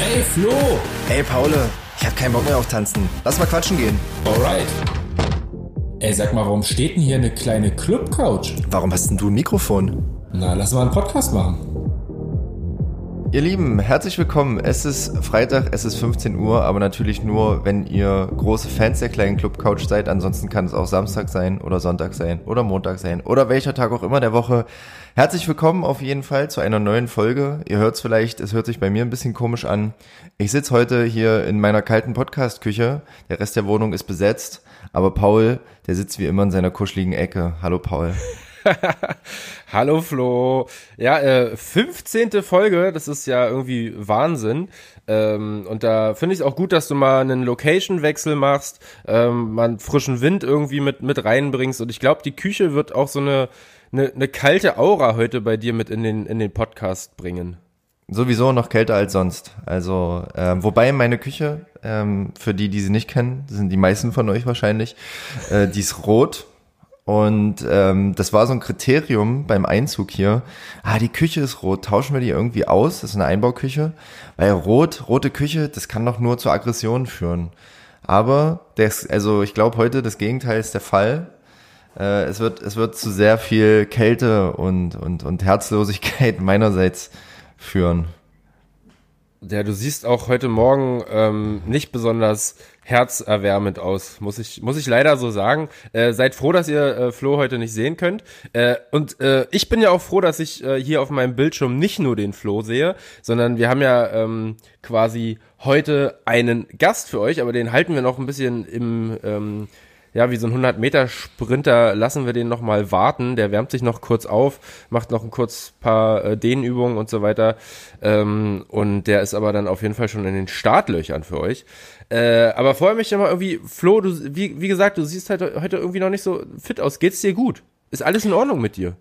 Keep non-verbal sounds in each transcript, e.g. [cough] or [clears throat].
Ey, Flo! Ey, Paule, ich hab keinen Bock mehr auf Tanzen. Lass mal quatschen gehen. Alright. Ey, sag mal, warum steht denn hier eine kleine Club-Couch? Warum hast denn du ein Mikrofon? Na, lass mal einen Podcast machen. Ihr Lieben, herzlich willkommen. Es ist Freitag, es ist 15 Uhr, aber natürlich nur, wenn ihr große Fans der kleinen Club Couch seid. Ansonsten kann es auch Samstag sein oder Sonntag sein oder Montag sein oder welcher Tag auch immer der Woche. Herzlich willkommen auf jeden Fall zu einer neuen Folge. Ihr hört es vielleicht, es hört sich bei mir ein bisschen komisch an. Ich sitze heute hier in meiner kalten Podcast-Küche. Der Rest der Wohnung ist besetzt, aber Paul, der sitzt wie immer in seiner kuscheligen Ecke. Hallo Paul. [laughs] Hallo Flo. Ja, äh, 15. Folge, das ist ja irgendwie Wahnsinn. Ähm, und da finde ich es auch gut, dass du mal einen Location-Wechsel machst, ähm, mal einen frischen Wind irgendwie mit, mit reinbringst. Und ich glaube, die Küche wird auch so eine, eine, eine kalte Aura heute bei dir mit in den, in den Podcast bringen. Sowieso noch kälter als sonst. Also, ähm, wobei meine Küche, ähm, für die, die sie nicht kennen, sind die meisten von euch wahrscheinlich, äh, die ist rot und ähm, das war so ein Kriterium beim Einzug hier. Ah, die Küche ist rot. Tauschen wir die irgendwie aus? Das ist eine Einbauküche. Weil rot, rote Küche, das kann doch nur zu Aggressionen führen. Aber das, also ich glaube heute das Gegenteil ist der Fall. Äh, es wird, es wird zu sehr viel Kälte und und und Herzlosigkeit [laughs] meinerseits führen. Ja, du siehst auch heute Morgen ähm, nicht besonders herzerwärmend aus, muss ich, muss ich leider so sagen. Äh, seid froh, dass ihr äh, Flo heute nicht sehen könnt. Äh, und äh, ich bin ja auch froh, dass ich äh, hier auf meinem Bildschirm nicht nur den Flo sehe, sondern wir haben ja ähm, quasi heute einen Gast für euch, aber den halten wir noch ein bisschen im ähm, ja, wie so ein 100-Meter-Sprinter lassen wir den noch mal warten. Der wärmt sich noch kurz auf, macht noch ein kurz paar äh, Dehnübungen und so weiter. Ähm, und der ist aber dann auf jeden Fall schon in den Startlöchern für euch. Äh, aber vorher möchte ich mal irgendwie, Flo, du, wie, wie gesagt, du siehst halt heute irgendwie noch nicht so fit aus. Geht's dir gut? Ist alles in Ordnung mit dir?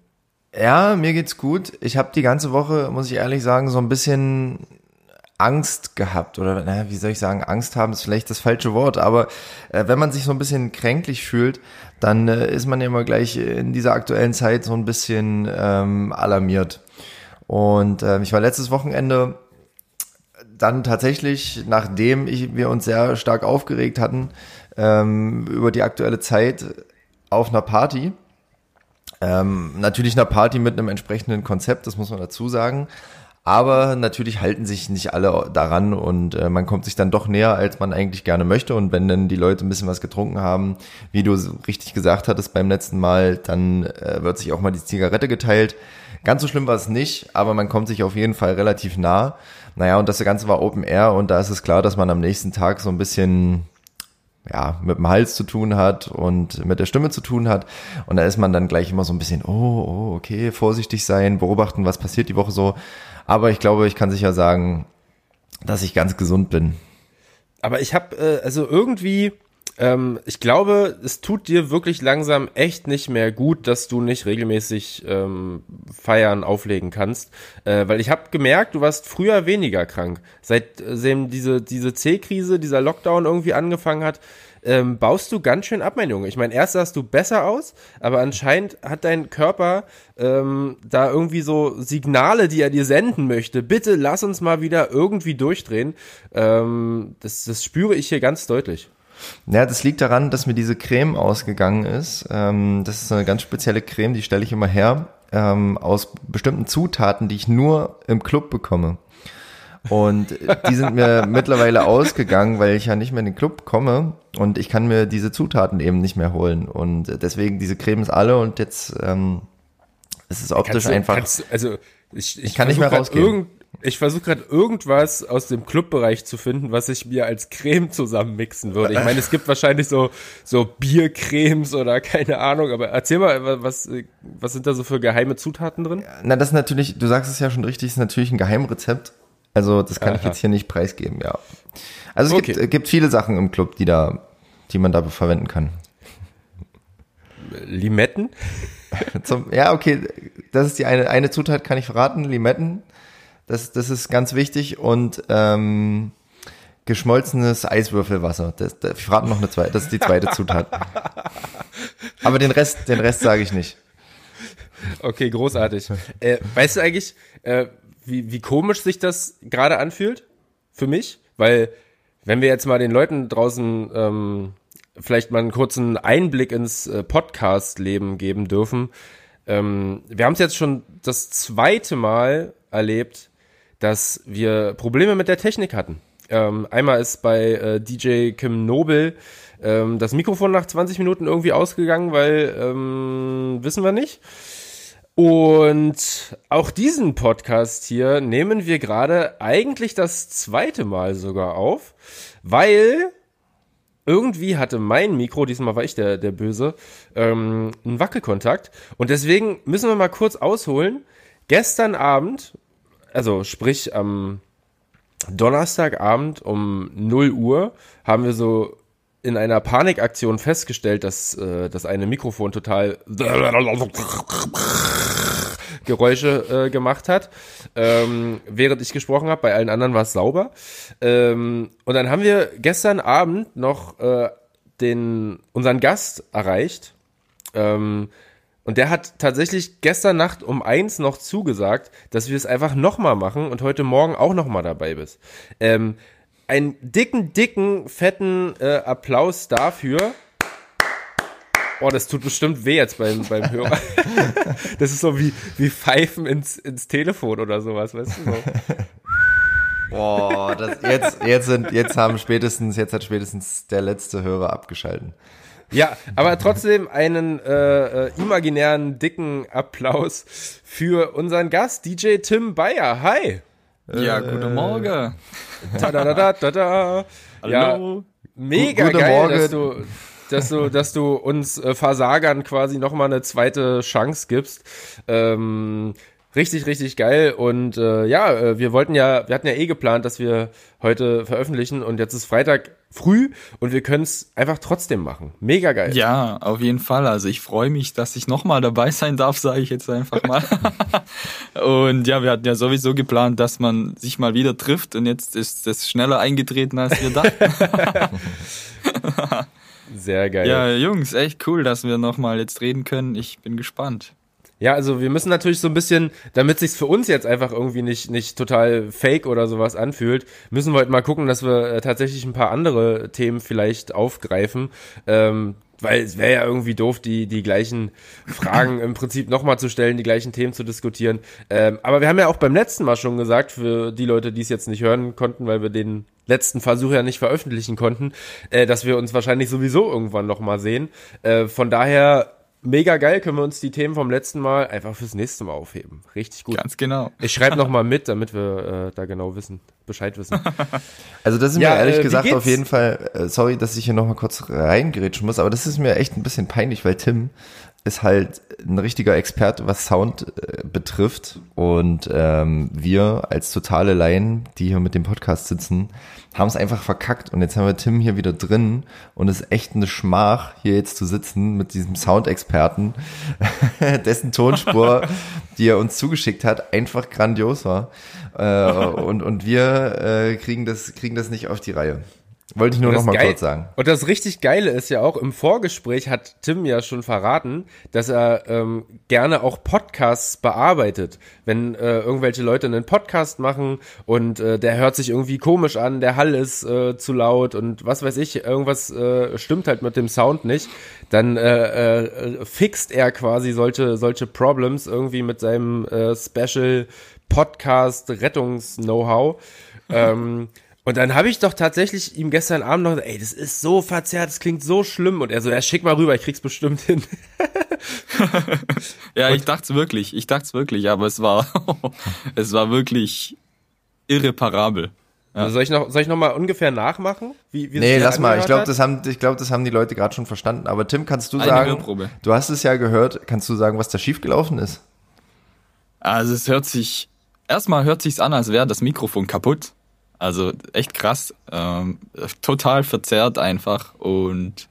Ja, mir geht's gut. Ich habe die ganze Woche, muss ich ehrlich sagen, so ein bisschen Angst gehabt oder naja, wie soll ich sagen, Angst haben ist vielleicht das falsche Wort, aber äh, wenn man sich so ein bisschen kränklich fühlt, dann äh, ist man ja immer gleich in dieser aktuellen Zeit so ein bisschen ähm, alarmiert. Und äh, ich war letztes Wochenende dann tatsächlich, nachdem ich, wir uns sehr stark aufgeregt hatten ähm, über die aktuelle Zeit, auf einer Party. Ähm, natürlich einer Party mit einem entsprechenden Konzept, das muss man dazu sagen. Aber natürlich halten sich nicht alle daran und äh, man kommt sich dann doch näher, als man eigentlich gerne möchte. Und wenn dann die Leute ein bisschen was getrunken haben, wie du richtig gesagt hattest beim letzten Mal, dann äh, wird sich auch mal die Zigarette geteilt. Ganz so schlimm war es nicht, aber man kommt sich auf jeden Fall relativ nah. Naja, und das Ganze war Open Air und da ist es klar, dass man am nächsten Tag so ein bisschen ja, mit dem Hals zu tun hat und mit der Stimme zu tun hat. Und da ist man dann gleich immer so ein bisschen, oh, oh, okay, vorsichtig sein, beobachten, was passiert die Woche so. Aber ich glaube, ich kann sicher sagen, dass ich ganz gesund bin. Aber ich habe, äh, also irgendwie, ähm, ich glaube, es tut dir wirklich langsam echt nicht mehr gut, dass du nicht regelmäßig ähm, feiern, auflegen kannst. Äh, weil ich habe gemerkt, du warst früher weniger krank. Seitdem diese, diese C-Krise, dieser Lockdown irgendwie angefangen hat, ähm, baust du ganz schön ab, mein Junge. Ich meine, erst sahst du besser aus, aber anscheinend hat dein Körper ähm, da irgendwie so Signale, die er dir senden möchte. Bitte lass uns mal wieder irgendwie durchdrehen. Ähm, das, das spüre ich hier ganz deutlich. Ja, das liegt daran, dass mir diese Creme ausgegangen ist. Ähm, das ist eine ganz spezielle Creme, die stelle ich immer her ähm, aus bestimmten Zutaten, die ich nur im Club bekomme. Und die sind mir mittlerweile ausgegangen, weil ich ja nicht mehr in den Club komme und ich kann mir diese Zutaten eben nicht mehr holen. Und deswegen diese Cremes alle und jetzt ähm, es ist optisch kannst du, einfach. Kannst, also ich, ich, ich kann nicht mehr rausgehen. Ich versuche gerade irgendwas aus dem Clubbereich zu finden, was ich mir als Creme zusammenmixen würde. Ich meine, es gibt wahrscheinlich so so Biercremes oder keine Ahnung, aber erzähl mal, was was sind da so für geheime Zutaten drin? Na, das ist natürlich, du sagst es ja schon richtig, ist natürlich ein Geheimrezept also das kann Aha. ich jetzt hier nicht preisgeben, ja. Also es okay. gibt, gibt viele Sachen im Club, die da, die man da verwenden kann. Limetten? [laughs] Zum, ja, okay, das ist die eine, eine Zutat, kann ich verraten, Limetten. Das, das ist ganz wichtig und ähm, geschmolzenes Eiswürfelwasser. Das, das, ich verrate noch eine zweite, das ist die zweite Zutat. [laughs] Aber den Rest, den Rest sage ich nicht. Okay, großartig. Äh, weißt du eigentlich, äh, wie, wie komisch sich das gerade anfühlt? für mich, weil wenn wir jetzt mal den Leuten draußen ähm, vielleicht mal einen kurzen Einblick ins äh, Podcast-Leben geben dürfen. Ähm, wir haben es jetzt schon das zweite Mal erlebt, dass wir Probleme mit der Technik hatten. Ähm, einmal ist bei äh, DJ Kim Nobel ähm, das Mikrofon nach 20 Minuten irgendwie ausgegangen, weil ähm, wissen wir nicht. Und auch diesen Podcast hier nehmen wir gerade eigentlich das zweite Mal sogar auf, weil irgendwie hatte mein Mikro, diesmal war ich der, der Böse, ähm, einen Wackelkontakt. Und deswegen müssen wir mal kurz ausholen. Gestern Abend, also sprich am Donnerstagabend um 0 Uhr, haben wir so in einer Panikaktion festgestellt, dass äh, das eine Mikrofon total Geräusche äh, gemacht hat, ähm, während ich gesprochen habe. Bei allen anderen war es sauber. Ähm, und dann haben wir gestern Abend noch äh, den unseren Gast erreicht. Ähm, und der hat tatsächlich gestern Nacht um eins noch zugesagt, dass wir es einfach nochmal machen und heute Morgen auch nochmal dabei bist. Ähm, einen dicken, dicken, fetten äh, Applaus dafür. Oh, das tut bestimmt weh jetzt beim, beim Hörer. [laughs] das ist so wie, wie Pfeifen ins, ins Telefon oder sowas, weißt du? So. Boah, das, jetzt, jetzt, sind, jetzt haben spätestens, jetzt hat spätestens der letzte Hörer abgeschalten. Ja, aber trotzdem einen äh, äh, imaginären, dicken Applaus für unseren Gast, DJ Tim Bayer. Hi. Ja, guten Morgen. Ta -da -da -da -da. Hallo. Ja, mega Guten geil, Morgen. dass du, dass du, dass du uns äh, Versagern quasi nochmal eine zweite Chance gibst. Ähm, richtig, richtig geil. Und äh, ja, äh, wir wollten ja, wir hatten ja eh geplant, dass wir heute veröffentlichen und jetzt ist Freitag früh und wir können es einfach trotzdem machen. Mega geil. Ja, auf jeden Fall. Also ich freue mich, dass ich nochmal dabei sein darf, sage ich jetzt einfach mal. [laughs] und ja, wir hatten ja sowieso geplant, dass man sich mal wieder trifft und jetzt ist es schneller eingetreten, als wir dachten. [laughs] Sehr geil. ja, Jungs, echt cool, dass wir nochmal jetzt reden können. Ich bin gespannt. Ja, also wir müssen natürlich so ein bisschen, damit sich's für uns jetzt einfach irgendwie nicht nicht total fake oder sowas anfühlt, müssen wir heute mal gucken, dass wir äh, tatsächlich ein paar andere Themen vielleicht aufgreifen. Ähm, weil es wäre ja irgendwie doof, die, die gleichen Fragen im Prinzip nochmal zu stellen, die gleichen Themen zu diskutieren. Ähm, aber wir haben ja auch beim letzten Mal schon gesagt, für die Leute, die es jetzt nicht hören konnten, weil wir den letzten Versuch ja nicht veröffentlichen konnten, äh, dass wir uns wahrscheinlich sowieso irgendwann nochmal sehen. Äh, von daher mega geil, können wir uns die Themen vom letzten Mal einfach fürs nächste Mal aufheben. Richtig gut. Ganz genau. Ich schreibe nochmal mit, damit wir äh, da genau wissen, Bescheid wissen. [laughs] Also das ist Ja, mir ehrlich äh, gesagt auf jeden Fall, äh, sorry, dass ich hier nochmal kurz reingrätschen muss, aber das ist mir echt ein bisschen peinlich, weil Tim ist halt ein richtiger Experte, was Sound äh, betrifft und ähm, wir als totale Laien, die hier mit dem Podcast sitzen, haben es einfach verkackt und jetzt haben wir Tim hier wieder drin und es ist echt eine Schmach, hier jetzt zu sitzen mit diesem Soundexperten, [laughs] dessen Tonspur, die er uns zugeschickt hat, einfach grandios war. Äh, und, und wir äh, kriegen, das, kriegen das nicht auf die Reihe. Wollte ich nur noch mal Geil- kurz sagen. Und das richtig Geile ist ja auch, im Vorgespräch hat Tim ja schon verraten, dass er ähm, gerne auch Podcasts bearbeitet. Wenn äh, irgendwelche Leute einen Podcast machen und äh, der hört sich irgendwie komisch an, der Hall ist äh, zu laut und was weiß ich, irgendwas äh, stimmt halt mit dem Sound nicht, dann äh, äh, fixt er quasi solche, solche Problems irgendwie mit seinem äh, Special Podcast Rettungs-Know-how. [laughs] ähm, und dann habe ich doch tatsächlich ihm gestern Abend noch gesagt, ey, das ist so verzerrt, das klingt so schlimm. Und er so, ja, schick mal rüber, ich krieg's bestimmt hin. [laughs] Ja, ich dachte wirklich, ich dachte wirklich, aber es war, [laughs] es war wirklich irreparabel. Also soll ich noch, soll ich noch mal ungefähr nachmachen? Wie, wie Nee, lass mal. Ich glaube, das haben, ich glaube, das haben die Leute gerade schon verstanden. Aber Tim, kannst du Eine sagen, Hörprobe. du hast es ja gehört, kannst du sagen, was da schiefgelaufen ist? Also es hört sich, erstmal hört sich's an, als wäre das Mikrofon kaputt. Also echt krass. Ähm, total verzerrt einfach und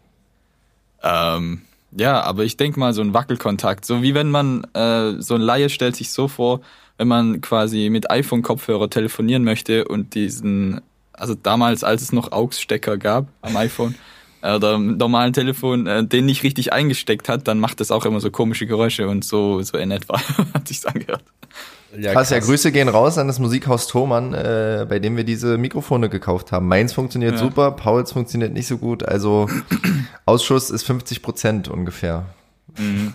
ähm, ja, aber ich denk mal so ein Wackelkontakt, so wie wenn man, äh, so ein Laie stellt sich so vor, wenn man quasi mit iPhone-Kopfhörer telefonieren möchte und diesen, also damals, als es noch AUX-Stecker gab am iPhone, [laughs] oder im normalen Telefon äh, den nicht richtig eingesteckt hat, dann macht das auch immer so komische Geräusche und so, so in etwa [laughs] hat sich's angehört. Ja, krass. ja, Grüße gehen raus an das Musikhaus Thomann, äh, bei dem wir diese Mikrofone gekauft haben. Meins funktioniert Ja. super, Pauls funktioniert nicht so gut. Also [clears throat] Ausschuss ist 50 Prozent ungefähr. [laughs]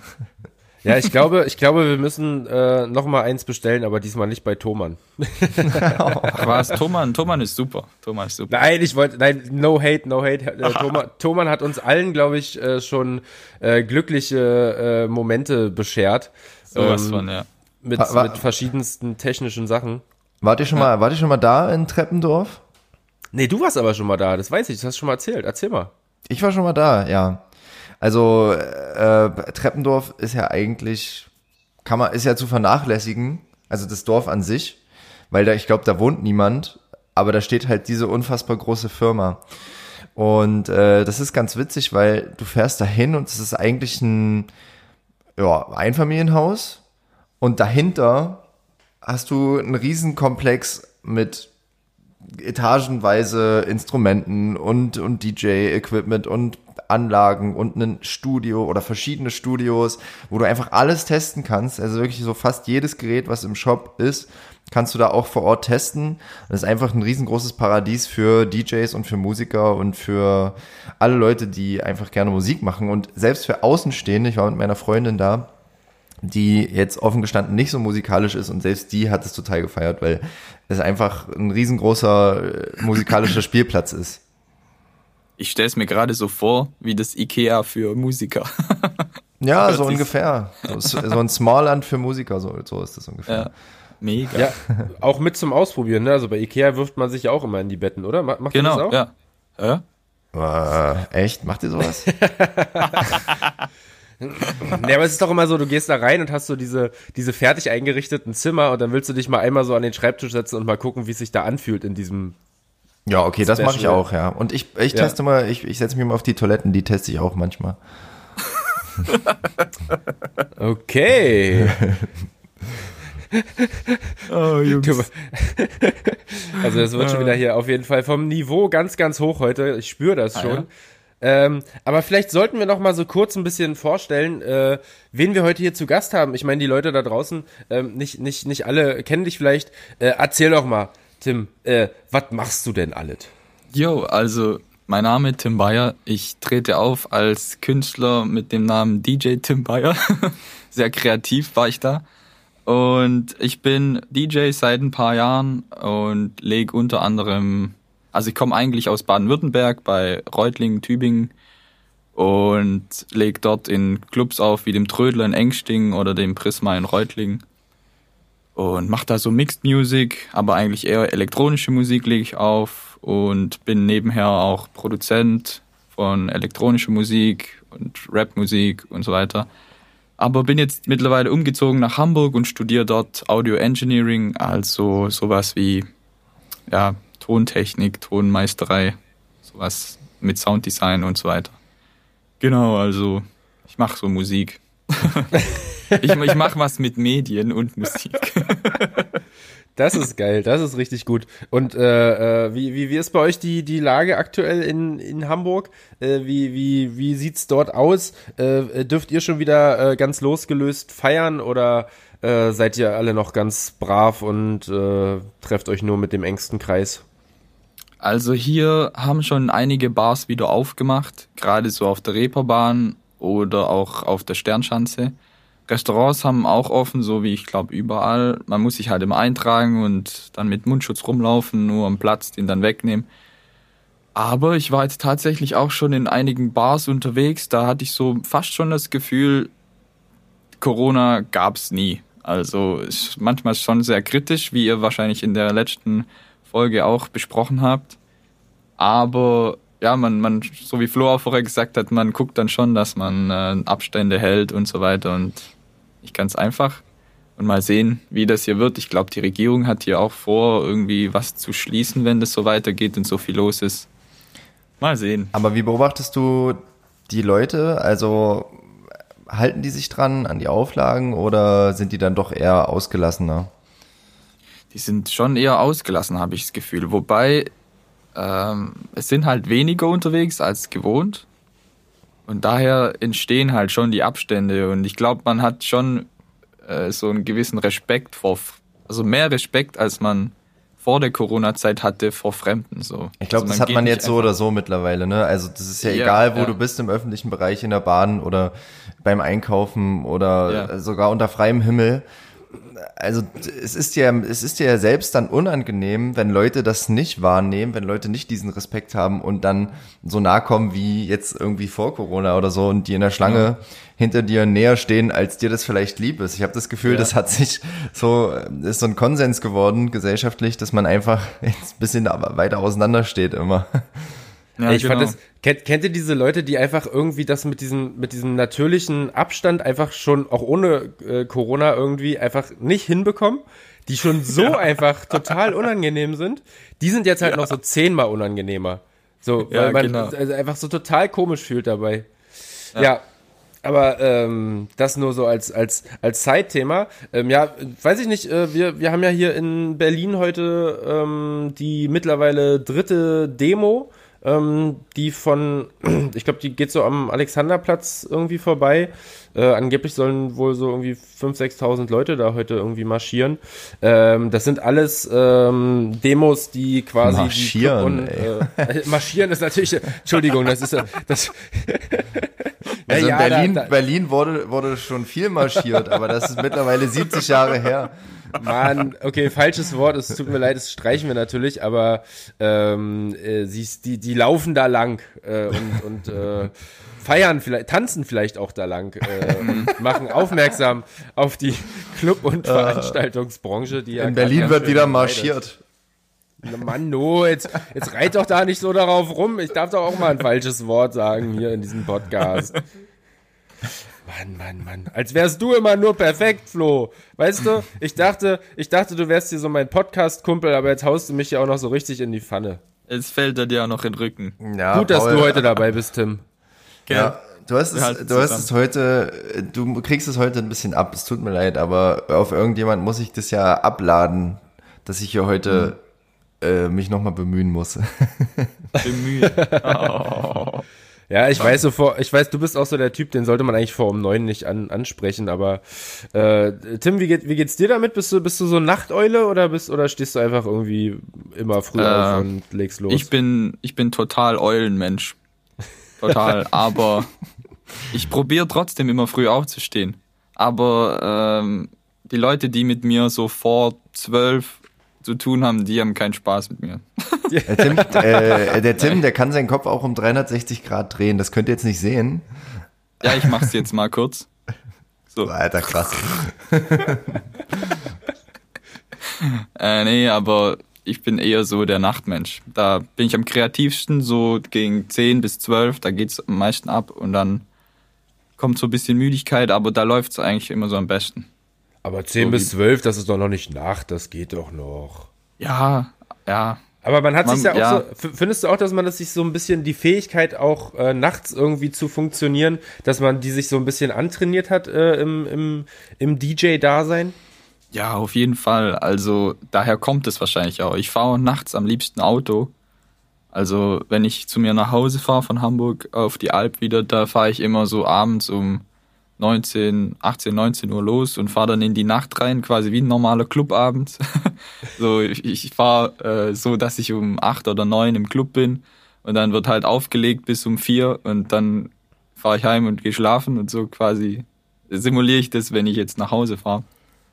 Ja, ich glaube, ich glaube, wir müssen äh, noch mal eins bestellen, aber diesmal nicht bei Thomann. [laughs] [laughs] Was, Thomann, Thomann ist super. Thomann ist super. Nein, ich wollte, nein, no hate, no hate. Äh, Thomann, Thomann hat uns allen, glaube ich, äh, schon äh, glückliche äh, Momente beschert. Sowas Ähm, von, ja. Mit, Wa- wa- mit verschiedensten technischen Sachen. Wart ihr schon mal, wart ihr schon mal da in Treppendorf? Nee, du warst aber schon mal da, das weiß ich, das hast du schon mal erzählt. Erzähl mal. Ich war schon mal da, ja. Also äh, Treppendorf ist ja eigentlich, kann man, ist ja zu vernachlässigen, also das Dorf an sich, weil da, ich glaube, da wohnt niemand, aber da steht halt diese unfassbar große Firma. Und äh, das ist ganz witzig, weil du fährst dahin und es ist eigentlich ein ja, Einfamilienhaus und dahinter hast du einen Riesenkomplex mit etagenweise Instrumenten und, und DJ-Equipment und Anlagen und ein Studio oder verschiedene Studios, wo du einfach alles testen kannst. Also wirklich so fast jedes Gerät, was im Shop ist, kannst du da auch vor Ort testen. Das ist einfach ein riesengroßes Paradies für DJs und für Musiker und für alle Leute, die einfach gerne Musik machen. Und selbst für Außenstehende, ich war mit meiner Freundin da, die jetzt offen gestanden nicht so musikalisch ist und selbst die hat es total gefeiert, weil es einfach ein riesengroßer äh, musikalischer Spielplatz ist. Ich stelle es mir gerade so vor, wie das Ikea für Musiker. [laughs] Ja, [laughs] Hört so ungefähr. So, so ein Smallland für Musiker, so, so ist das ungefähr. ja. Mega. Ja, auch mit zum Ausprobieren, ne? Also bei Ikea wirft man sich ja auch immer in die Betten, oder? Ma- Macht ihr das Genau, auch? ja. ja. Äh, echt? Macht ihr sowas? [laughs] [laughs] Nee, aber es ist doch immer so, du gehst da rein und hast so diese, diese fertig eingerichteten Zimmer und dann willst du dich mal einmal so an den Schreibtisch setzen und mal gucken, wie es sich da anfühlt in diesem. ja, okay, das mache ich Special. auch, ja. Und ich, ich Ja. teste mal, ich, ich setze mich mal auf die Toiletten, die teste ich auch manchmal. [laughs] Okay. [laughs] Oh, Du- also das wird schon wieder hier auf jeden Fall vom Niveau ganz, ganz hoch heute. Ich spüre das schon. ja. Ähm, aber vielleicht sollten wir noch mal so kurz ein bisschen vorstellen, äh, wen wir heute hier zu Gast haben. Ich meine, die Leute da draußen, ähm, nicht, nicht, nicht alle kennen dich vielleicht. Äh, erzähl doch mal, Tim, äh, was machst du denn alles? Jo, also mein Name Tim Bayer. Ich trete auf als Künstler mit dem Namen DJ Tim Bayer. [laughs] Sehr kreativ war ich da. Und ich bin DJ seit ein paar Jahren und lege unter anderem, also ich komme eigentlich aus Baden-Württemberg bei Reutlingen, Tübingen und lege dort in Clubs auf wie dem Trödler in Engsting oder dem Prisma in Reutlingen und mache da so Mixed Music, aber eigentlich eher elektronische Musik lege ich auf und bin nebenher auch Produzent von elektronischer Musik und Rapmusik und so weiter. Aber bin jetzt mittlerweile umgezogen nach Hamburg und studiere dort Audio Engineering, also sowas wie ja, Tontechnik, Tonmeisterei, sowas mit Sounddesign und so weiter. Genau, also ich mache so Musik. [laughs] ich ich mache was mit Medien und Musik. [laughs] Das ist geil, das ist richtig gut. Und äh, äh, wie, wie, wie ist bei euch die, die Lage aktuell in, in Hamburg? Äh, wie, wie, wie sieht's dort aus? Äh, dürft ihr schon wieder äh, ganz losgelöst feiern oder äh, seid ihr alle noch ganz brav und äh, trefft euch nur mit dem engsten Kreis? Also hier haben schon einige Bars wieder aufgemacht, gerade so auf der Reeperbahn oder auch auf der Sternschanze. Restaurants haben auch offen, so wie ich glaube überall. Man muss sich halt immer eintragen und dann mit Mundschutz rumlaufen, nur am Platz den dann wegnehmen. Aber ich war jetzt tatsächlich auch schon in einigen Bars unterwegs, da hatte ich so fast schon das Gefühl, Corona gab's nie. Also ist manchmal schon sehr kritisch, wie ihr wahrscheinlich in der letzten Folge auch besprochen habt. Aber ja, man, man, so wie Flo auch vorher gesagt hat, man guckt dann schon, dass man äh, Abstände hält und so weiter und nicht ganz einfach. Und mal sehen, wie das hier wird. Ich glaube, die Regierung hat hier auch vor, irgendwie was zu schließen, wenn das so weitergeht und so viel los ist. Mal sehen. Aber wie beobachtest du die Leute? Also halten die sich dran an die Auflagen oder sind die dann doch eher ausgelassener? Die sind schon eher ausgelassen, habe ich das Gefühl. Wobei, ähm, es sind halt weniger unterwegs als gewohnt. Und daher entstehen halt schon die Abstände. Und ich glaube, man hat schon äh, so einen gewissen Respekt vor, also mehr Respekt, als man vor der Corona-Zeit hatte vor Fremden. So. Ich glaube, also das hat man jetzt so oder so mittlerweile. Ne? Also das ist ja, Ja, egal, wo ja. du bist im öffentlichen Bereich, in der Bahn oder beim Einkaufen oder Ja. sogar unter freiem Himmel. Also es ist ja, es ist ja selbst dann unangenehm, wenn Leute das nicht wahrnehmen, wenn Leute nicht diesen Respekt haben und dann so nah kommen wie jetzt irgendwie vor Corona oder so und die in der Schlange hinter dir näher stehen, als dir das vielleicht lieb ist. Ich habe das Gefühl, das hat sich so, ist so ein Konsens geworden gesellschaftlich, dass man einfach jetzt ein bisschen weiter auseinander steht immer. Ja, ich fand genau. das, kennt, kennt ihr diese Leute, die einfach irgendwie das mit diesem, mit diesem natürlichen Abstand einfach schon auch ohne äh, Corona irgendwie einfach nicht hinbekommen? Die schon so [laughs] einfach total unangenehm sind. Die sind jetzt halt noch so zehnmal unangenehmer. So, weil Ja, man genau. also einfach so total komisch fühlt dabei. Ja. Aber ähm, das nur so als als als Zeitthema. Ähm, ja, weiß ich nicht. Äh, wir wir haben ja hier in Berlin heute ähm, die mittlerweile dritte Demo, ähm, die von, [clears throat] ich glaube, die geht so am Alexanderplatz irgendwie vorbei. Äh, angeblich sollen wohl so irgendwie 5.000, 6.000 Leute da heute irgendwie marschieren. Ähm, das sind alles ähm, Demos, die quasi Marschieren, die und, äh, [laughs] marschieren ist natürlich, Entschuldigung, das ist [laughs] ja- das. Also in ja, Berlin, da- da- Berlin wurde, wurde schon viel marschiert, aber das ist mittlerweile 70 Jahre her. Mann, okay, falsches Wort, es tut mir leid, das streichen wir natürlich, aber ähm, äh, sie, die, die laufen da lang äh, und, und äh, feiern vielleicht, tanzen vielleicht auch da lang äh, und machen aufmerksam auf die Club- und Veranstaltungsbranche, die ja Äh, In grad Berlin wird wieder leidet. marschiert. Na Mann, no, jetzt, jetzt reit doch da nicht so darauf rum. Ich darf doch auch mal ein falsches Wort sagen hier in diesem Podcast. Mann, Mann, Mann. Als wärst du immer nur perfekt, Flo. Weißt du, ich dachte, ich dachte, du wärst hier so mein Podcast-Kumpel, aber jetzt haust du mich ja auch noch so richtig in die Pfanne. Jetzt fällt er dir auch noch in den Rücken. Ja, Gut, dass Paul, du heute dabei bist, Tim. Ja, du hast es, du hast es heute, du kriegst es heute ein bisschen ab. Es tut mir leid, aber auf irgendjemand muss ich das ja abladen, dass ich hier heute äh, mich nochmal bemühen muss. [laughs] Bemühen. Ja, ich weiß so vor, ich weiß, du bist auch so der Typ, den sollte man eigentlich vor um neun nicht an, ansprechen, aber äh, Tim, wie, geht, wie geht's dir damit? Bist du, bist du so eine Nachteule oder bist oder stehst du einfach irgendwie immer früh Äh, auf und legst los? Ich bin, ich bin total Eulenmensch. Total. [laughs] aber ich probiere trotzdem immer früh aufzustehen. Aber ähm, die Leute, die mit mir so vor zwölf zu tun haben, die haben keinen Spaß mit mir. Der Tim, äh, der Tim, der kann seinen Kopf auch um 360 Grad drehen. Das könnt ihr jetzt nicht sehen. Ja, ich mach's jetzt mal kurz. So. Alter, krass. [laughs] Äh, nee, aber ich bin eher so der Nachtmensch. Da bin ich am kreativsten, so gegen 10 bis 12, da geht's am meisten ab und dann kommt so ein bisschen Müdigkeit, aber da läuft's eigentlich immer so am besten. aber 10 so bis wie- 12, das ist doch noch nicht Nacht, das geht doch noch. Ja, ja. Aber man hat Man- sich ja auch ja. so, findest du auch, dass man das sich so ein bisschen die Fähigkeit auch äh, nachts irgendwie zu funktionieren, dass man die sich so ein bisschen antrainiert hat äh, im, im, im DJ-Dasein? Ja, auf jeden Fall. Also daher kommt es wahrscheinlich auch. Ich fahre nachts am liebsten Auto. Also wenn ich zu mir nach Hause fahre von Hamburg auf die Alp wieder, da fahre ich immer so abends um 19, 18, 19 Uhr los und fahre dann in die Nacht rein, quasi wie ein normaler Clubabend. [laughs] so, ich, ich fahre äh, so, dass ich um 8 oder 9 im Club bin und dann wird halt aufgelegt bis um 4 und dann fahre ich heim und gehe schlafen und so quasi simuliere ich das, wenn ich jetzt nach Hause fahre.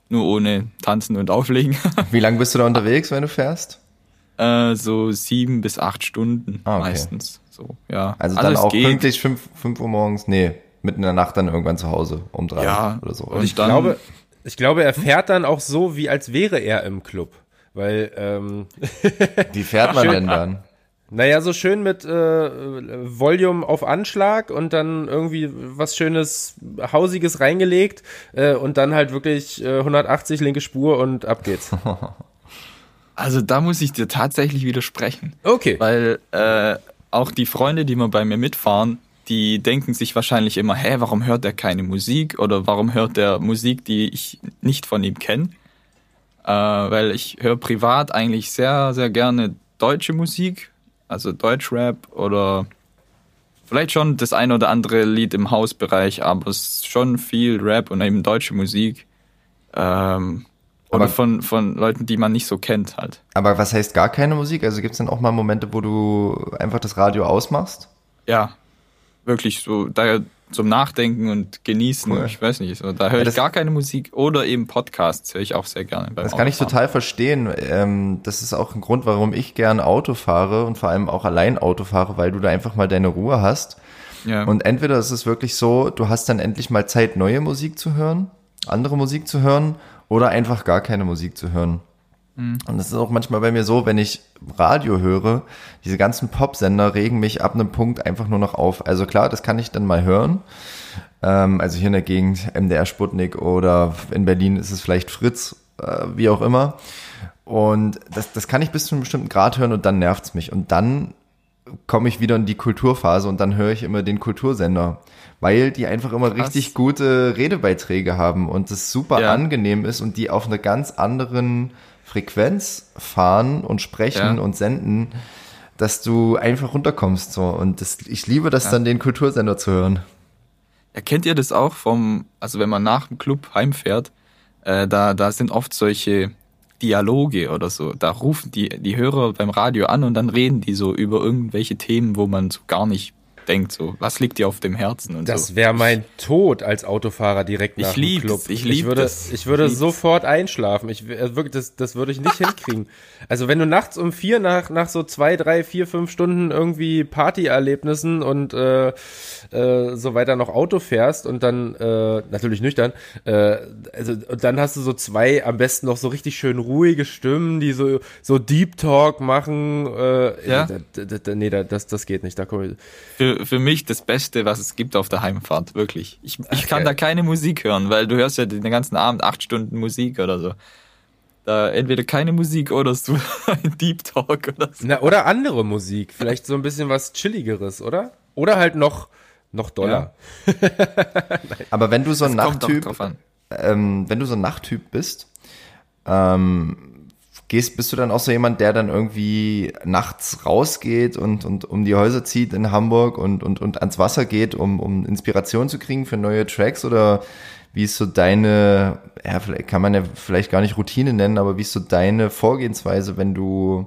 Nur ohne tanzen und auflegen. [laughs] Wie lange bist du da unterwegs, wenn du fährst? äh, so sieben bis acht Stunden Ah, okay. meistens. So, ja. Also Alles dann auch geht. pünktlich 5, 5 Uhr morgens? Nee, mitten in der Nacht dann irgendwann zu Hause um drei Ja, oder so. und Ich dann- glaube, ich glaube, er fährt dann auch so, wie als wäre er im Club. Weil, ähm, [laughs] Wie fährt man Schön. denn dann? naja, so schön mit äh, Volume auf Anschlag und dann irgendwie was Schönes, Hausiges reingelegt äh, und dann halt wirklich äh, 180 linke Spur und ab geht's. [laughs] Also da muss ich dir tatsächlich widersprechen. Okay. Weil äh, auch die Freunde, die mal bei mir mitfahren, die denken sich wahrscheinlich immer, hä, warum hört er keine Musik? Oder warum hört er Musik, die ich nicht von ihm kenne? Äh, weil ich höre privat eigentlich sehr, sehr gerne deutsche Musik. also Deutschrap oder vielleicht schon das ein oder andere Lied im Hausbereich, aber es ist schon viel Rap und eben deutsche Musik. Ähm, oder Aber- von, von Leuten, die man nicht so kennt halt. Aber was heißt gar keine Musik? Also gibt es dann auch mal Momente, wo du einfach das Radio ausmachst? Ja, wirklich so da zum Nachdenken und Genießen. Cool. Ich weiß nicht, so, da höre ich gar keine Musik oder eben Podcasts höre ich auch sehr gerne. Das kann ich Autofahren. total verstehen. Ähm, das ist auch ein Grund, warum ich gern Auto fahre und vor allem auch allein Auto fahre, weil du da einfach mal deine Ruhe hast. Ja. Und entweder ist es wirklich so, du hast dann endlich mal Zeit, neue Musik zu hören, andere Musik zu hören oder einfach gar keine Musik zu hören. Und das ist auch manchmal bei mir so, wenn ich Radio höre, diese ganzen Popsender regen mich ab einem Punkt einfach nur noch auf. Also klar, das kann ich dann mal hören. Ähm, also hier in der Gegend MDR Sputnik oder in Berlin ist es vielleicht Fritz, äh, wie auch immer. Und das, das kann ich bis zu einem bestimmten Grad hören und dann nervt's mich. Und dann komme ich wieder in die Kulturphase und dann höre ich immer den Kultursender, weil die einfach immer Krass. richtig gute Redebeiträge haben und es super Ja. angenehm ist und die auf einer ganz anderen Frequenz fahren und sprechen Ja. und senden, dass du einfach runterkommst so und das, ich liebe das dann den Kultursender zu hören. Ja, kennt ihr das auch vom, also wenn man nach dem Club heimfährt, äh, da, da sind oft solche Dialoge oder so. Da rufen die, die Hörer beim Radio an und dann reden die so über irgendwelche Themen, wo man so gar nicht denkt, so, was liegt dir auf dem Herzen und Das so. wäre mein Tod als Autofahrer direkt Ich nach dem lieb's, Club. ich lieb würde, das, ich würde ich sofort einschlafen. Ich äh, wirklich, das, das würde ich nicht [laughs] hinkriegen. Also wenn du nachts um vier nach nach so zwei, drei, vier, fünf Stunden irgendwie Partyerlebnissen und äh, äh, so weiter noch Auto fährst und dann äh, natürlich nüchtern, äh, also und dann hast du so zwei am besten noch so richtig schön ruhige Stimmen, die so so Deep Talk machen. Äh, Ja. da, da, da, nee, da, das das geht nicht. Da komm ich, Für, für mich das Beste, was es gibt auf der Heimfahrt, wirklich. Ich, ich kann geil. da keine Musik hören, weil du hörst ja den ganzen Abend acht Stunden Musik oder so. Da entweder keine Musik oder so [laughs] ein Deep Talk oder so. Na, oder andere Musik. Vielleicht so ein bisschen was Chilligeres, oder? Oder halt noch, noch doller. [laughs] Aber wenn du so ein Nachttyp ähm, wenn du so ein Nachttyp bist, ähm, gehst, bist du dann auch so jemand, der dann irgendwie nachts rausgeht und, und um die Häuser zieht in Hamburg und, und, und ans Wasser geht, um, um Inspiration zu kriegen für neue Tracks oder wie ist so deine, ja, kann man ja vielleicht gar nicht Routine nennen, aber wie ist so deine Vorgehensweise, wenn du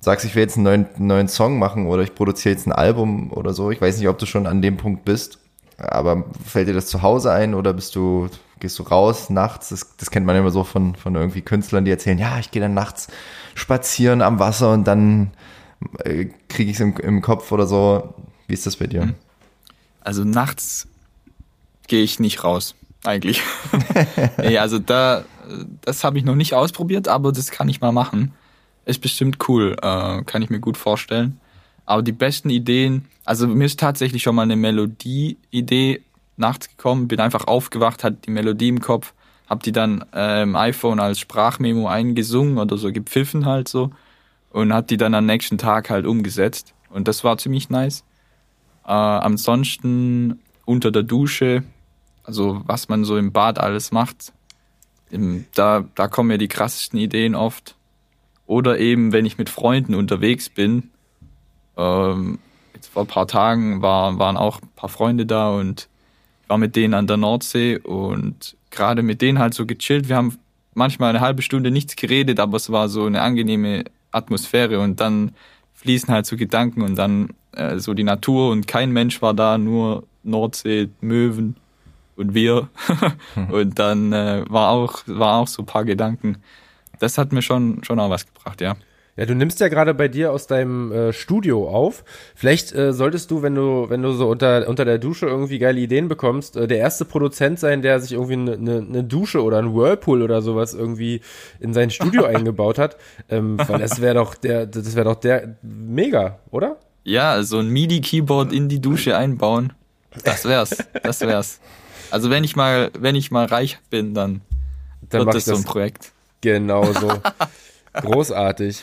sagst, ich will jetzt einen neuen, einen neuen Song machen oder ich produziere jetzt ein Album oder so. Ich weiß nicht, ob du schon an dem Punkt bist, aber fällt dir das zu Hause ein oder bist du, gehst du raus nachts? Das, das kennt man immer so von, von irgendwie Künstlern, die erzählen, ja, ich gehe dann nachts spazieren am Wasser und dann äh, kriege ich es im, im Kopf oder so. Wie ist das bei dir? Also nachts gehe ich nicht raus, eigentlich. [laughs] nee, also da, das habe ich noch nicht ausprobiert, aber das kann ich mal machen. Ist bestimmt cool, äh, kann ich mir gut vorstellen. Aber die besten Ideen, also mir ist tatsächlich schon mal eine Melodie-Idee nachts gekommen, bin einfach aufgewacht, hatte die Melodie im Kopf, hab die dann äh, im iPhone als Sprachmemo eingesungen oder so gepfiffen halt so und hab die dann am nächsten Tag halt umgesetzt. Und das war ziemlich nice. Äh, ansonsten unter der Dusche, also was man so im Bad alles macht, im, da, da kommen mir die krassesten Ideen oft. Oder eben, wenn ich mit Freunden unterwegs bin, ähm, jetzt vor ein paar Tagen war, waren auch ein paar Freunde da und war mit denen an der Nordsee und gerade mit denen halt so gechillt. Wir haben manchmal eine halbe Stunde nichts geredet, aber es war so eine angenehme Atmosphäre und dann fließen halt so Gedanken und dann äh, so die Natur und kein Mensch war da, nur Nordsee, Möwen und wir. [laughs] und dann äh, war auch war auch so ein paar Gedanken. Das hat mir schon schon auch was gebracht, ja. Ja, du nimmst ja gerade bei dir aus deinem äh, Studio auf. Vielleicht äh, solltest du, wenn du, wenn du so unter, unter der Dusche irgendwie geile Ideen bekommst, äh, der erste Produzent sein, der sich irgendwie eine ne, ne Dusche oder ein Whirlpool oder sowas irgendwie in sein Studio [laughs] eingebaut hat. Ähm, weil das wäre doch der, das wäre doch der mega, oder? Ja, so ein MIDI-Keyboard in die Dusche einbauen. Das wär's. Das wär's. Also wenn ich mal, wenn ich mal reich bin, dann, Dann wird mach das ich so ein Projekt. genau so. [laughs] Großartig.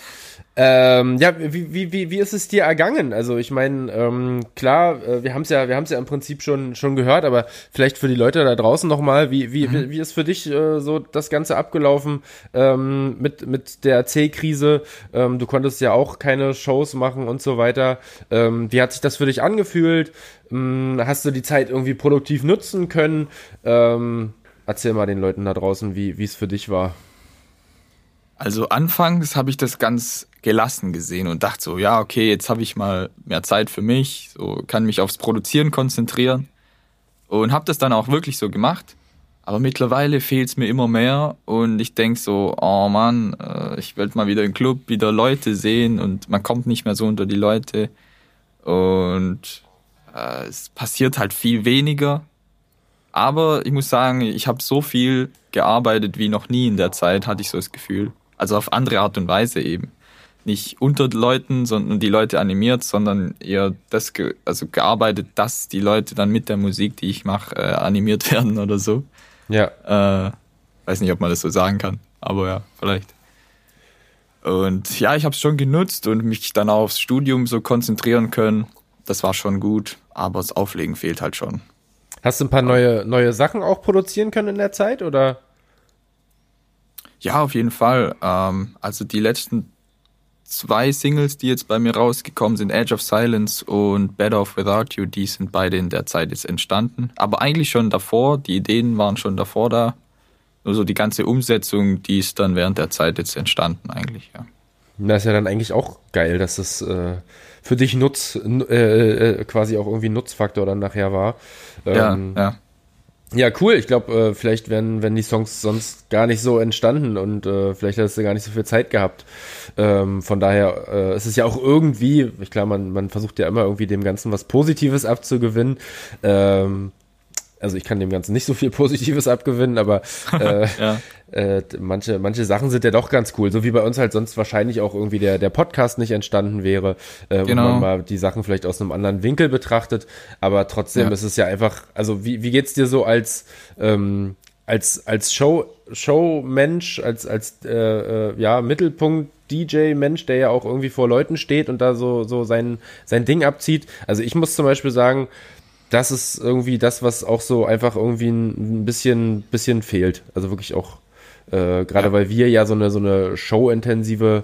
Ähm, ja, wie, wie, wie, wie ist es dir ergangen? Also ich meine, ähm, klar, äh, wir haben es ja, wir haben es ja im Prinzip schon schon gehört, aber vielleicht für die Leute da draußen nochmal, wie, wie, mhm. wie, wie ist für dich äh, so das Ganze abgelaufen ähm, mit mit der C-Krise? Ähm, du konntest ja auch keine Shows machen und so weiter. Ähm, wie hat sich das für dich angefühlt? Ähm, hast du die Zeit irgendwie produktiv nutzen können? Ähm, erzähl mal den Leuten da draußen, wie wie es für dich war. Also anfangs habe ich das ganz gelassen gesehen und dachte so, ja, okay, jetzt habe ich mal mehr Zeit für mich, so kann mich aufs Produzieren konzentrieren und habe das dann auch wirklich so gemacht. Aber mittlerweile fehlt es mir immer mehr und ich denk so, oh Mann, äh, ich will mal wieder im Club, wieder Leute sehen und man kommt nicht mehr so unter die Leute und äh, es passiert halt viel weniger. Aber ich muss sagen, ich habe so viel gearbeitet wie noch nie in der Zeit, hatte ich so das Gefühl. Also auf andere Art und Weise eben. Nicht unter Leuten, sondern die Leute animiert, sondern eher das, ge also gearbeitet, dass die Leute dann mit der Musik, die ich mache, äh, animiert [laughs] werden oder so. Ja. Äh, weiß nicht, ob man das so sagen kann, aber ja, vielleicht. Und ja, ich habe es schon genutzt und mich dann auch aufs Studium so konzentrieren können. Das war schon gut, aber das Auflegen fehlt halt schon. Hast du ein paar neue, neue Sachen auch produzieren können in der Zeit oder? Ja, auf jeden Fall. Ähm, also die letzten zwei Singles, die jetzt bei mir rausgekommen sind, Edge of Silence und Better Off Without You, die sind beide in der Zeit jetzt entstanden. Aber eigentlich schon davor, die Ideen waren schon davor da. Nur so die ganze Umsetzung, die ist dann während der Zeit jetzt entstanden eigentlich, ja. Das ist ja dann eigentlich auch geil, dass das äh, für dich Nutz, äh, äh, quasi auch irgendwie Nutzfaktor dann nachher war. Ähm, ja, ja. Ja, cool. Ich glaube, äh, vielleicht wären, wären die Songs sonst gar nicht so entstanden und äh, vielleicht hättest du gar nicht so viel Zeit gehabt. Ähm, von daher äh, ist es ja auch irgendwie, ich glaube, man, man versucht ja immer irgendwie dem Ganzen was Positives abzugewinnen. Ähm, also ich kann dem Ganzen nicht so viel [laughs] Positives abgewinnen, aber [laughs] äh, ja. äh, manche, manche Sachen sind ja doch ganz cool, so wie bei uns halt sonst wahrscheinlich auch irgendwie der, der Podcast nicht entstanden wäre, äh, genau. wo man mal die Sachen vielleicht aus einem anderen Winkel betrachtet, aber trotzdem ja. ist es ja einfach, also wie, wie geht's dir so als ähm, als als Show Showmensch, als als äh, äh, ja Mittelpunkt DJ Mensch, der ja auch irgendwie vor Leuten steht und da so so sein sein Ding abzieht. Also ich muss zum Beispiel sagen, das ist irgendwie das, was auch so einfach irgendwie ein bisschen, bisschen fehlt. Also wirklich auch, äh, gerade ja. weil wir ja so eine, so eine show-intensive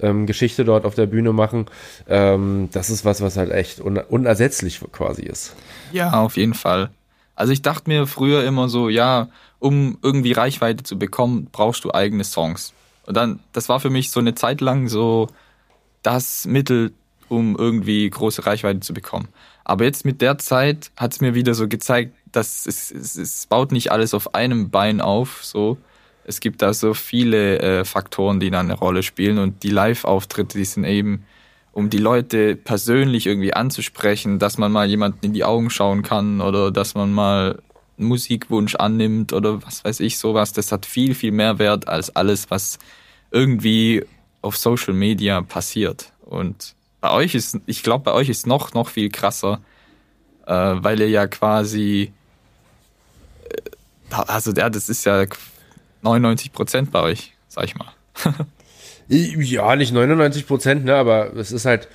ähm, Geschichte dort auf der Bühne machen. Ähm, das ist was, was halt echt un unersetzlich quasi ist. Ja, auf jeden Fall. Also ich dachte mir früher immer so, ja, um irgendwie Reichweite zu bekommen, brauchst du eigene Songs. Und dann, das war für mich so eine Zeit lang so das Mittel, um irgendwie große Reichweite zu bekommen. Aber jetzt mit der Zeit hat es mir wieder so gezeigt, dass es, es, es baut nicht alles auf einem Bein auf. So, es gibt da so viele äh, Faktoren, die da eine Rolle spielen und die Live-Auftritte, die sind eben, um die Leute persönlich irgendwie anzusprechen, dass man mal jemanden in die Augen schauen kann oder dass man mal einen Musikwunsch annimmt oder was weiß ich sowas. Das hat viel viel mehr Wert als alles, was irgendwie auf Social Media passiert und bei euch ist, ich glaube, bei euch ist noch, noch viel krasser, äh, weil ihr ja quasi, äh, also ja, das ist ja 99 Prozent bei euch, sag ich mal. [laughs] ja, nicht 99 Prozent, ne, aber es ist halt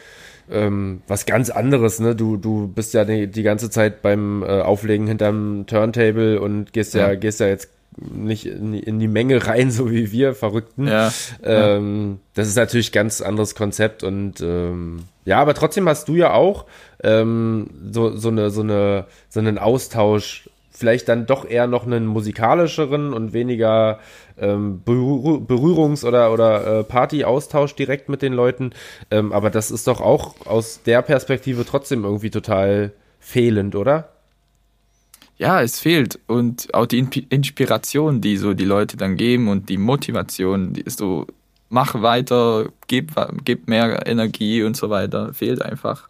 ähm, was ganz anderes, ne? Du, du bist ja die, die ganze Zeit beim äh, Auflegen hinterm Turntable und gehst ja, ja gehst ja jetzt nicht in die, in die Menge rein, so wie wir Verrückten. Ja, ähm. Das ist natürlich ganz anderes Konzept und ähm, ja, aber trotzdem hast du ja auch ähm, so, so, eine, so, eine, so einen Austausch, vielleicht dann doch eher noch einen musikalischeren und weniger ähm, Berührungs- oder, oder äh, Party-Austausch direkt mit den Leuten. Ähm, aber das ist doch auch aus der Perspektive trotzdem irgendwie total fehlend, oder? Ja, es fehlt. Und auch die Inspiration, die so die Leute dann geben und die Motivation, die ist so, mach weiter, gib, gib mehr Energie und so weiter, fehlt einfach.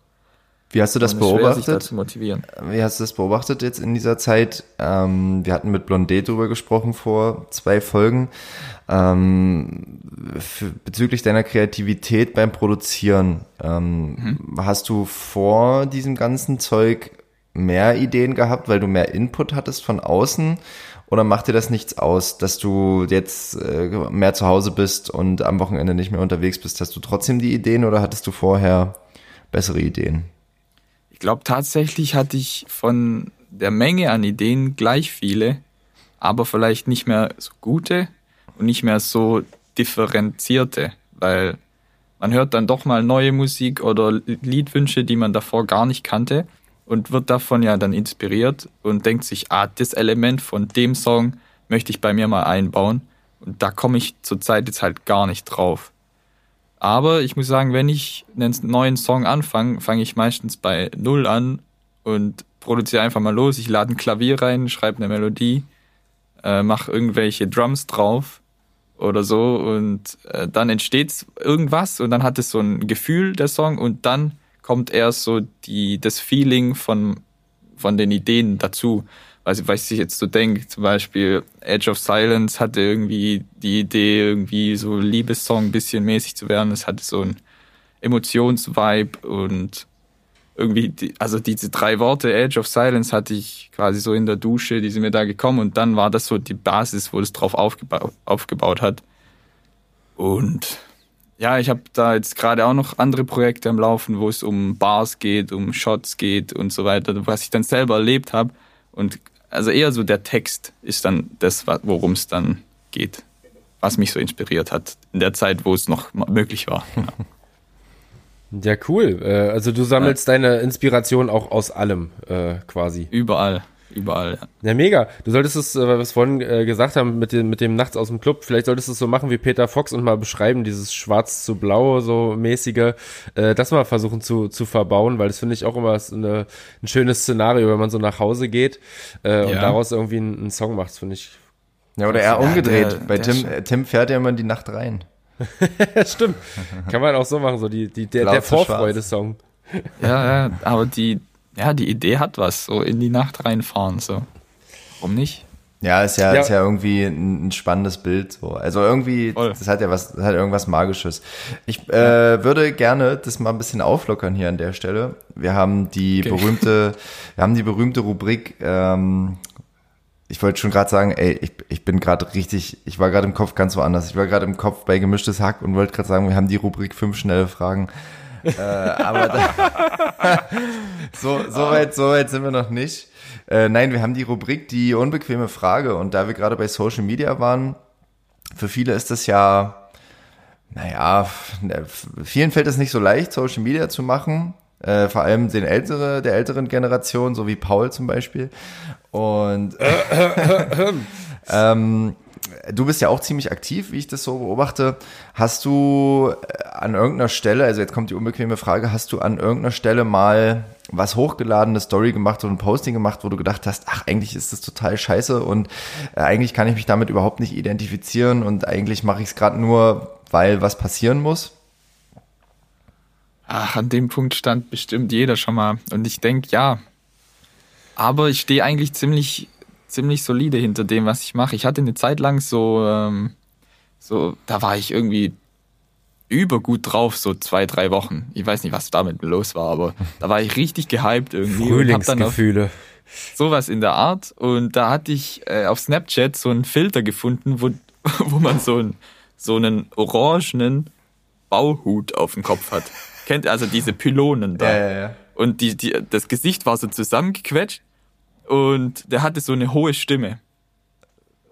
Wie hast du das beobachtet? Schwer, da motivieren. Wie hast du das beobachtet jetzt in dieser Zeit? Ähm, wir hatten mit Blondet drüber gesprochen vor zwei Folgen. Ähm, für, bezüglich deiner Kreativität beim Produzieren, ähm, mhm. hast du vor diesem ganzen Zeug mehr Ideen gehabt, weil du mehr Input hattest von außen? Oder macht dir das nichts aus, dass du jetzt äh, mehr zu Hause bist und am Wochenende nicht mehr unterwegs bist? Hast du trotzdem die Ideen oder hattest du vorher bessere Ideen? Ich glaube, tatsächlich hatte ich von der Menge an Ideen gleich viele, aber vielleicht nicht mehr so gute und nicht mehr so differenzierte, weil man hört dann doch mal neue Musik oder Liedwünsche, die man davor gar nicht kannte und wird davon ja dann inspiriert und denkt sich, ah, das Element von dem Song möchte ich bei mir mal einbauen. Und da komme ich zurzeit jetzt halt gar nicht drauf. Aber ich muss sagen, wenn ich einen neuen Song anfange, fange ich meistens bei Null an und produziere einfach mal los. Ich lade ein Klavier rein, schreibe eine Melodie, äh, mache irgendwelche Drums drauf oder so und äh, dann entsteht irgendwas und dann hat es so ein Gefühl, der Song, und dann kommt erst so die, das Feeling von, von den Ideen dazu. Also, was ich jetzt so denke, zum Beispiel Edge of Silence hatte irgendwie die Idee, irgendwie so Liebessong ein bisschen mäßig zu werden. Es hatte so ein Emotionsvibe und irgendwie, die, also diese drei Worte Edge of Silence hatte ich quasi so in der Dusche, die sind mir da gekommen und dann war das so die Basis, wo das drauf aufgebaut, aufgebaut hat. Und ja, ich habe da jetzt gerade auch noch andere Projekte am Laufen, wo es um Bars geht, um Shots geht und so weiter, was ich dann selber erlebt habe. Und also eher so der Text ist dann das, worum es dann geht, was mich so inspiriert hat in der Zeit, wo es noch möglich war. [laughs] Ja. Cool. Äh, also du sammelst ja. deine Inspiration auch aus allem äh, quasi. Überall. Überall, ja. Ja, mega. Du solltest es, äh, was wir vorhin äh, gesagt haben, mit dem, mit dem Nachts aus dem Club, vielleicht solltest du es so machen wie Peter Fox und mal beschreiben, dieses Schwarz zu Blau, so mäßige, äh, das mal versuchen zu, zu verbauen, weil das finde ich auch immer eine, ein schönes Szenario, wenn man so nach Hause geht äh, und daraus irgendwie einen, einen Song macht, finde ich. Ja, oder eher umgedreht. Der, Bei der Tim, äh, Tim fährt ja immer in die Nacht rein. [laughs] Stimmt. Kann man auch so machen, so die, die, der, der Vorfreude-Song. Ja, ja, aber die, ja, die Idee hat was, so in die Nacht reinfahren, so. Warum nicht? Ja, ist ja, ja. ist ja irgendwie ein, ein spannendes Bild, so. Also irgendwie, Voll. das hat ja was, das hat irgendwas Magisches. Ich äh, würde gerne das mal ein bisschen auflockern hier an der Stelle. Wir haben die okay. berühmte, wir haben die berühmte Rubrik, ähm, ich wollte schon gerade sagen, ey, ich, ich bin gerade richtig, ich war gerade im Kopf ganz woanders. Ich war gerade im Kopf bei gemischtes Hack und wollte gerade sagen, wir haben die Rubrik fünf schnelle Fragen. Äh, aber da, [laughs] so, so weit, so weit sind wir noch nicht. Äh, nein, wir haben die Rubrik die unbequeme Frage und da wir gerade bei Social Media waren, für viele ist das ja, naja, vielen fällt es nicht so leicht, Social Media zu machen. Äh, vor allem den ältere, der älteren Generation, so wie Paul zum Beispiel. Und [laughs] ähm, du bist ja auch ziemlich aktiv, wie ich das so beobachte. Hast du äh, an irgendeiner Stelle, also jetzt kommt die unbequeme Frage, hast du an irgendeiner Stelle mal was hochgeladene Story gemacht oder ein Posting gemacht, wo du gedacht hast, ach, eigentlich ist das total scheiße und äh, eigentlich kann ich mich damit überhaupt nicht identifizieren und eigentlich mache ich es gerade nur, weil was passieren muss? Ach, an dem Punkt stand bestimmt jeder schon mal. Und ich denke, ja. Aber ich stehe eigentlich ziemlich, ziemlich solide hinter dem, was ich mache. Ich hatte eine Zeit lang so, ähm, so, da war ich irgendwie übergut drauf, so zwei, drei Wochen. Ich weiß nicht, was damit los war, aber da war ich richtig gehypt irgendwie. Frühlingsgefühle. Sowas in der Art. Und da hatte ich äh, auf Snapchat so einen Filter gefunden, wo, [laughs] wo man so, einen so einen orangenen Bauhut auf dem Kopf hat kennt also diese Pylonen da. Ja, ja, ja. Und die, die, das Gesicht war so zusammengequetscht und der hatte so eine hohe Stimme.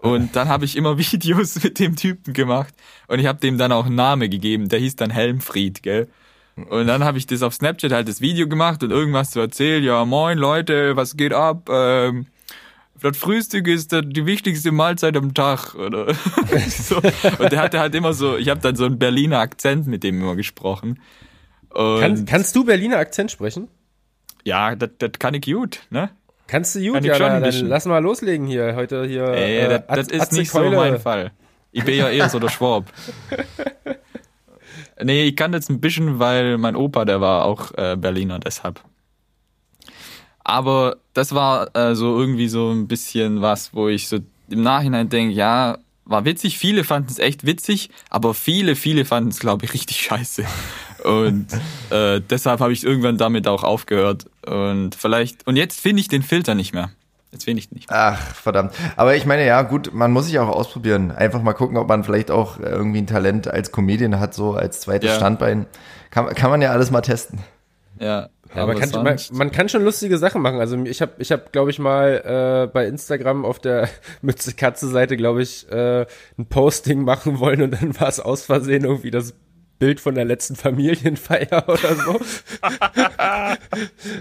Und dann habe ich immer [laughs] Videos mit dem Typen gemacht und ich habe dem dann auch einen Namen gegeben, der hieß dann Helmfried, gell? Und dann habe ich das auf Snapchat halt das Video gemacht und irgendwas zu erzählen, ja moin Leute, was geht ab? Ähm, das Frühstück ist die wichtigste Mahlzeit am Tag, oder? [laughs] so. Und der hatte halt immer so, ich habe dann so einen Berliner Akzent mit dem immer gesprochen. Kann, kannst du Berliner Akzent sprechen? Ja, das kann ich gut, ne? Kannst du gut, kann ja, dann, dann lass mal loslegen hier, heute hier. Ey, äh, das, ist nicht so mein Fall. Ich bin ja eher so der Schwab. [laughs] nee, ich kann jetzt ein bisschen, weil mein Opa, der war auch äh, Berliner, deshalb. Aber das war äh, so irgendwie so ein bisschen was, wo ich so im Nachhinein denke, ja, war witzig. Viele fanden es echt witzig, aber viele, viele fanden es, glaube ich, richtig scheiße. Und äh, deshalb habe ich irgendwann damit auch aufgehört. Und vielleicht, und jetzt finde ich den Filter nicht mehr. Jetzt will ich nicht. Ach, verdammt. Aber ich meine, ja, gut, man muss sich auch ausprobieren. Einfach mal gucken, ob man vielleicht auch irgendwie ein Talent als Comedian hat, so als zweites Ja. Standbein. Kann, kann man ja alles mal testen. Ja, Ja, man, kann, man, man kann schon lustige Sachen machen. Also ich habe, ich hab, glaube ich, mal äh, bei Instagram auf der [laughs] Mütze-Katze-Seite, glaube ich, äh, ein Posting [laughs] machen wollen und dann war es aus Versehen irgendwie das Bild von der letzten Familienfeier [laughs] oder so.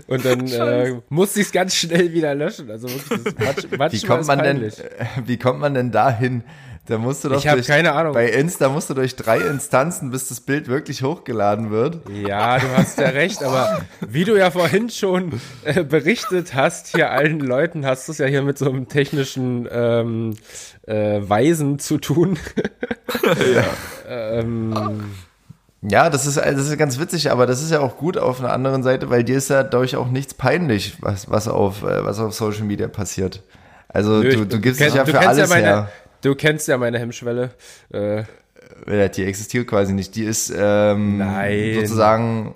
und dann [laughs] äh, musste ich es ganz schnell wieder löschen. Also wirklich, das, manch, manchmal Wie kommt ist man denn, [laughs] wie kommt man denn dahin? Da musst du doch Ich hab durch, keine Ahnung. Bei Insta musst du durch drei Instanzen, bis das Bild wirklich hochgeladen wird. Ja, du hast ja recht, aber wie du ja vorhin schon äh, berichtet hast, hier allen Leuten, hast du es ja hier mit so einem technischen ähm, äh, Weisen zu tun. ähm, Ja, das ist, das ist ganz witzig, aber das ist ja auch gut auf einer anderen Seite, weil dir ist ja dadurch auch nichts peinlich, was, was, auf, äh, was auf Social Media passiert. Also nö, du, du gibst kenn- dich ja für kennst alles meine, her. Du kennst ja meine Hemmschwelle. Äh, Ja, Die existiert quasi nicht. Die ist ähm, Nein. sozusagen,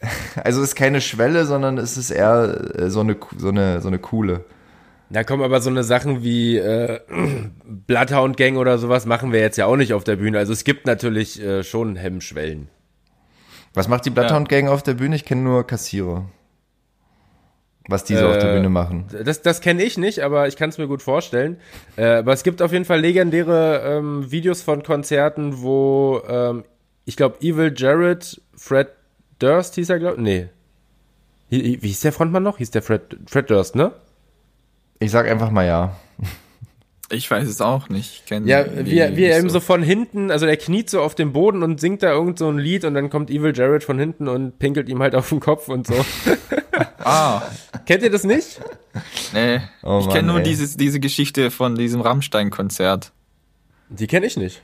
[laughs] also ist keine Schwelle, sondern es ist eher äh, so eine, so eine, so eine coole. Da kommen aber so eine Sachen wie äh, [clears throat] Bloodhound Gang oder sowas machen wir jetzt ja auch nicht auf der Bühne. Also es gibt natürlich äh, schon Hemmschwellen. Was macht die Bloodhound Gang auf der Bühne? Ich kenne nur Kassierer. Was die so auf der Äh, Bühne machen. Das, das kenne ich nicht, aber ich kann es mir gut vorstellen. Äh, aber es gibt auf jeden Fall legendäre ähm, Videos von Konzerten, wo ähm, ich glaube Evil Jared, Fred Durst hieß er, glaube Nee. Wie, wie hieß der Frontmann noch? Hieß der Fred, Fred Durst, ne? Ich sag einfach mal ja. Ich weiß es auch nicht. Ich kenn Ja, wie, er- wie er eben so von hinten, also der kniet so auf dem Boden und singt da irgend so ein Lied und dann kommt Evil Jared von hinten und pinkelt ihm halt auf den Kopf und so. [laughs] Ah, Kennt ihr das nicht? nee. Oh ich kenne nur dieses, diese Geschichte von diesem Rammstein-Konzert. Die kenne ich nicht.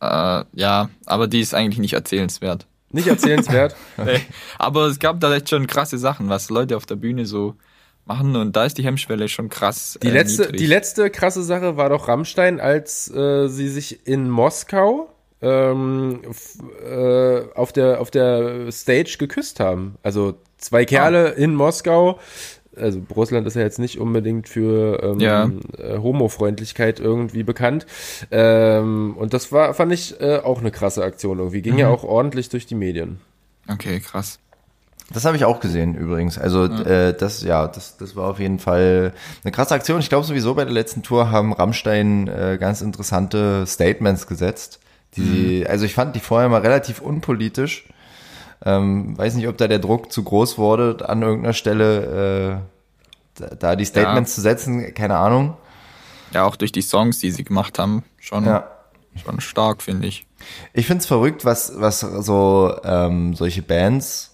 Äh, ja, aber die ist eigentlich nicht erzählenswert. Nicht erzählenswert. [laughs] Nee. Aber es gab da echt schon krasse Sachen, was Leute auf der Bühne so machen und da ist die Hemmschwelle schon krass. Die äh, letzte, niedrig. die letzte krasse Sache war doch Rammstein, als äh, sie sich in Moskau ähm, äh, auf, der, auf der Stage geküsst haben. Also zwei Kerle in Moskau. Also Russland ist ja jetzt nicht unbedingt für ähm, Ja. äh, Homofreundlichkeit irgendwie bekannt. Ähm, und das war, fand ich äh, auch eine krasse Aktion irgendwie. Ging ja auch ordentlich durch die Medien. Okay, krass. Das habe ich auch gesehen übrigens. Also äh, das, ja, das, das war auf jeden Fall eine krasse Aktion. Ich glaube sowieso bei der letzten Tour haben Rammstein äh, ganz interessante Statements gesetzt. Die, also ich fand die vorher mal relativ unpolitisch. Ähm, weiß nicht, ob da der Druck zu groß wurde, an irgendeiner Stelle äh, da, da die Statements zu setzen. Keine Ahnung. Ja, auch durch die Songs, die sie gemacht haben, schon, Ja. schon stark, finde ich. Ich find's verrückt, was, was so ähm, solche Bands,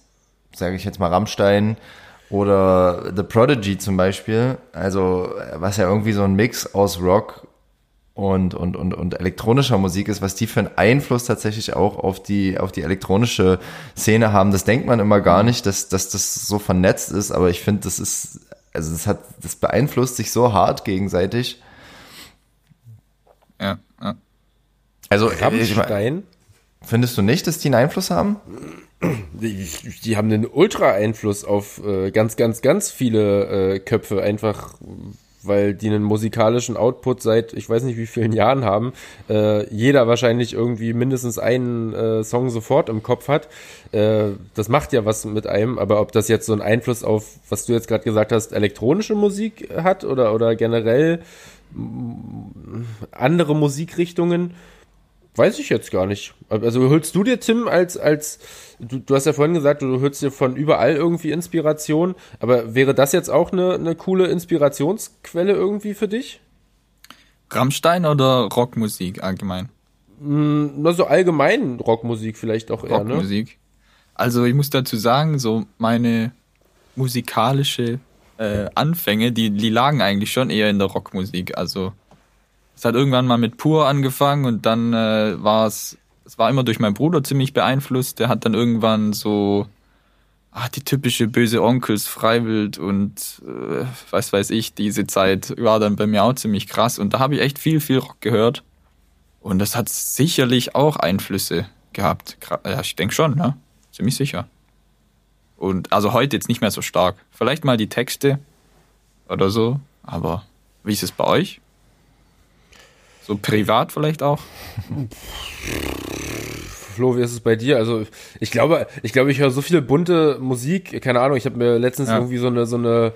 sage ich jetzt mal Rammstein oder The Prodigy zum Beispiel, also was ja irgendwie so ein Mix aus Rock und, und, und, und elektronischer Musik ist, was die für einen Einfluss tatsächlich auch auf die, auf die elektronische Szene haben, das denkt man immer gar nicht, dass, dass das so vernetzt ist, aber ich finde, das ist, also das hat, das beeinflusst sich so hart gegenseitig. Ja, ja. Also ich mein, Rammstein? Findest du nicht, dass die einen Einfluss haben? Die, die haben einen Ultra-Einfluss auf äh, ganz, ganz, ganz viele äh, Köpfe, einfach weil die einen musikalischen Output seit ich weiß nicht wie vielen Jahren haben. Äh, jeder wahrscheinlich irgendwie mindestens einen äh, Song sofort im Kopf hat. Äh, das macht ja was mit einem, aber ob das jetzt so einen Einfluss auf, was du jetzt gerade gesagt hast, elektronische Musik hat oder, oder generell andere Musikrichtungen, Weiß ich jetzt gar nicht. Also holst du dir, Tim, als, als, du, du hast ja vorhin gesagt, du holst dir von überall irgendwie Inspiration, aber wäre das jetzt auch eine, eine coole Inspirationsquelle irgendwie für dich? Rammstein oder Rockmusik allgemein? Na, so allgemein Rockmusik vielleicht auch eher, ne? Rockmusik. Also ich muss dazu sagen, so meine musikalische äh, Anfänge, die, die lagen eigentlich schon eher in der Rockmusik. Also es hat irgendwann mal mit Pur angefangen und dann äh, war es, es war immer durch meinen Bruder ziemlich beeinflusst. Der hat dann irgendwann so ah, die typische böse Onkels, Freiwild und äh, was weiß ich, diese Zeit war dann bei mir auch ziemlich krass und da habe ich echt viel, viel Rock gehört. Und das hat sicherlich auch Einflüsse gehabt. Gra- Ja, ich denke schon, ne? Ziemlich sicher. Und also heute jetzt nicht mehr so stark. Vielleicht mal die Texte, oder so. Aber wie ist es bei euch? So privat vielleicht auch? Flo, wie ist es bei dir? Also ich glaube, ich glaube, ich höre so viel bunte Musik. Keine Ahnung, ich habe mir letztens Ja. irgendwie so eine so eine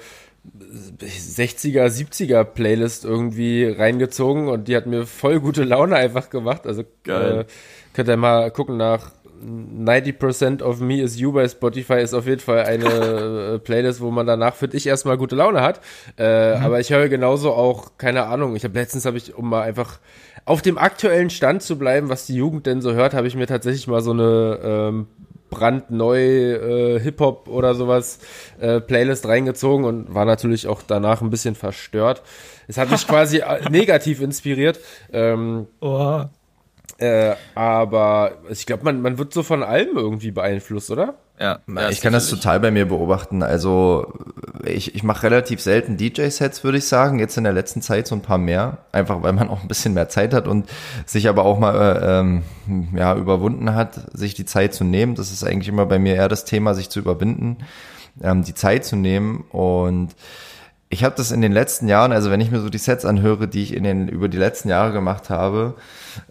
60er, 70er Playlist irgendwie reingezogen und die hat mir voll gute Laune einfach gemacht. Also. Äh, könnt ihr mal gucken nach 90% of Me is You bei Spotify ist auf jeden Fall eine äh, Playlist, wo man danach, finde ich, erstmal gute Laune hat. Äh, Aber ich höre genauso auch, keine Ahnung, ich habe letztens habe ich, um mal einfach auf dem aktuellen Stand zu bleiben, was die Jugend denn so hört, habe ich mir tatsächlich mal so eine ähm, brandneu äh, Hip-Hop oder sowas äh, Playlist reingezogen und war natürlich auch danach ein bisschen verstört. Es hat mich [laughs] quasi äh, negativ inspiriert. Ähm, Oh. Äh, aber ich glaube, man, man wird so von allem irgendwie beeinflusst, oder? Ja, ja, ich kann das total bei mir beobachten. Also ich, ich mache relativ selten DJ-Sets, würde ich sagen. Jetzt in der letzten Zeit so ein paar mehr. Einfach weil man [laughs] auch ein bisschen mehr Zeit hat und sich aber auch mal äh, ähm, ja, überwunden hat, sich die Zeit zu nehmen. Das ist eigentlich immer bei mir eher das Thema, sich zu überwinden, ähm, die Zeit zu nehmen. Und ich habe das in den letzten Jahren, also wenn ich mir so die Sets anhöre, die ich in den über die letzten Jahre gemacht habe,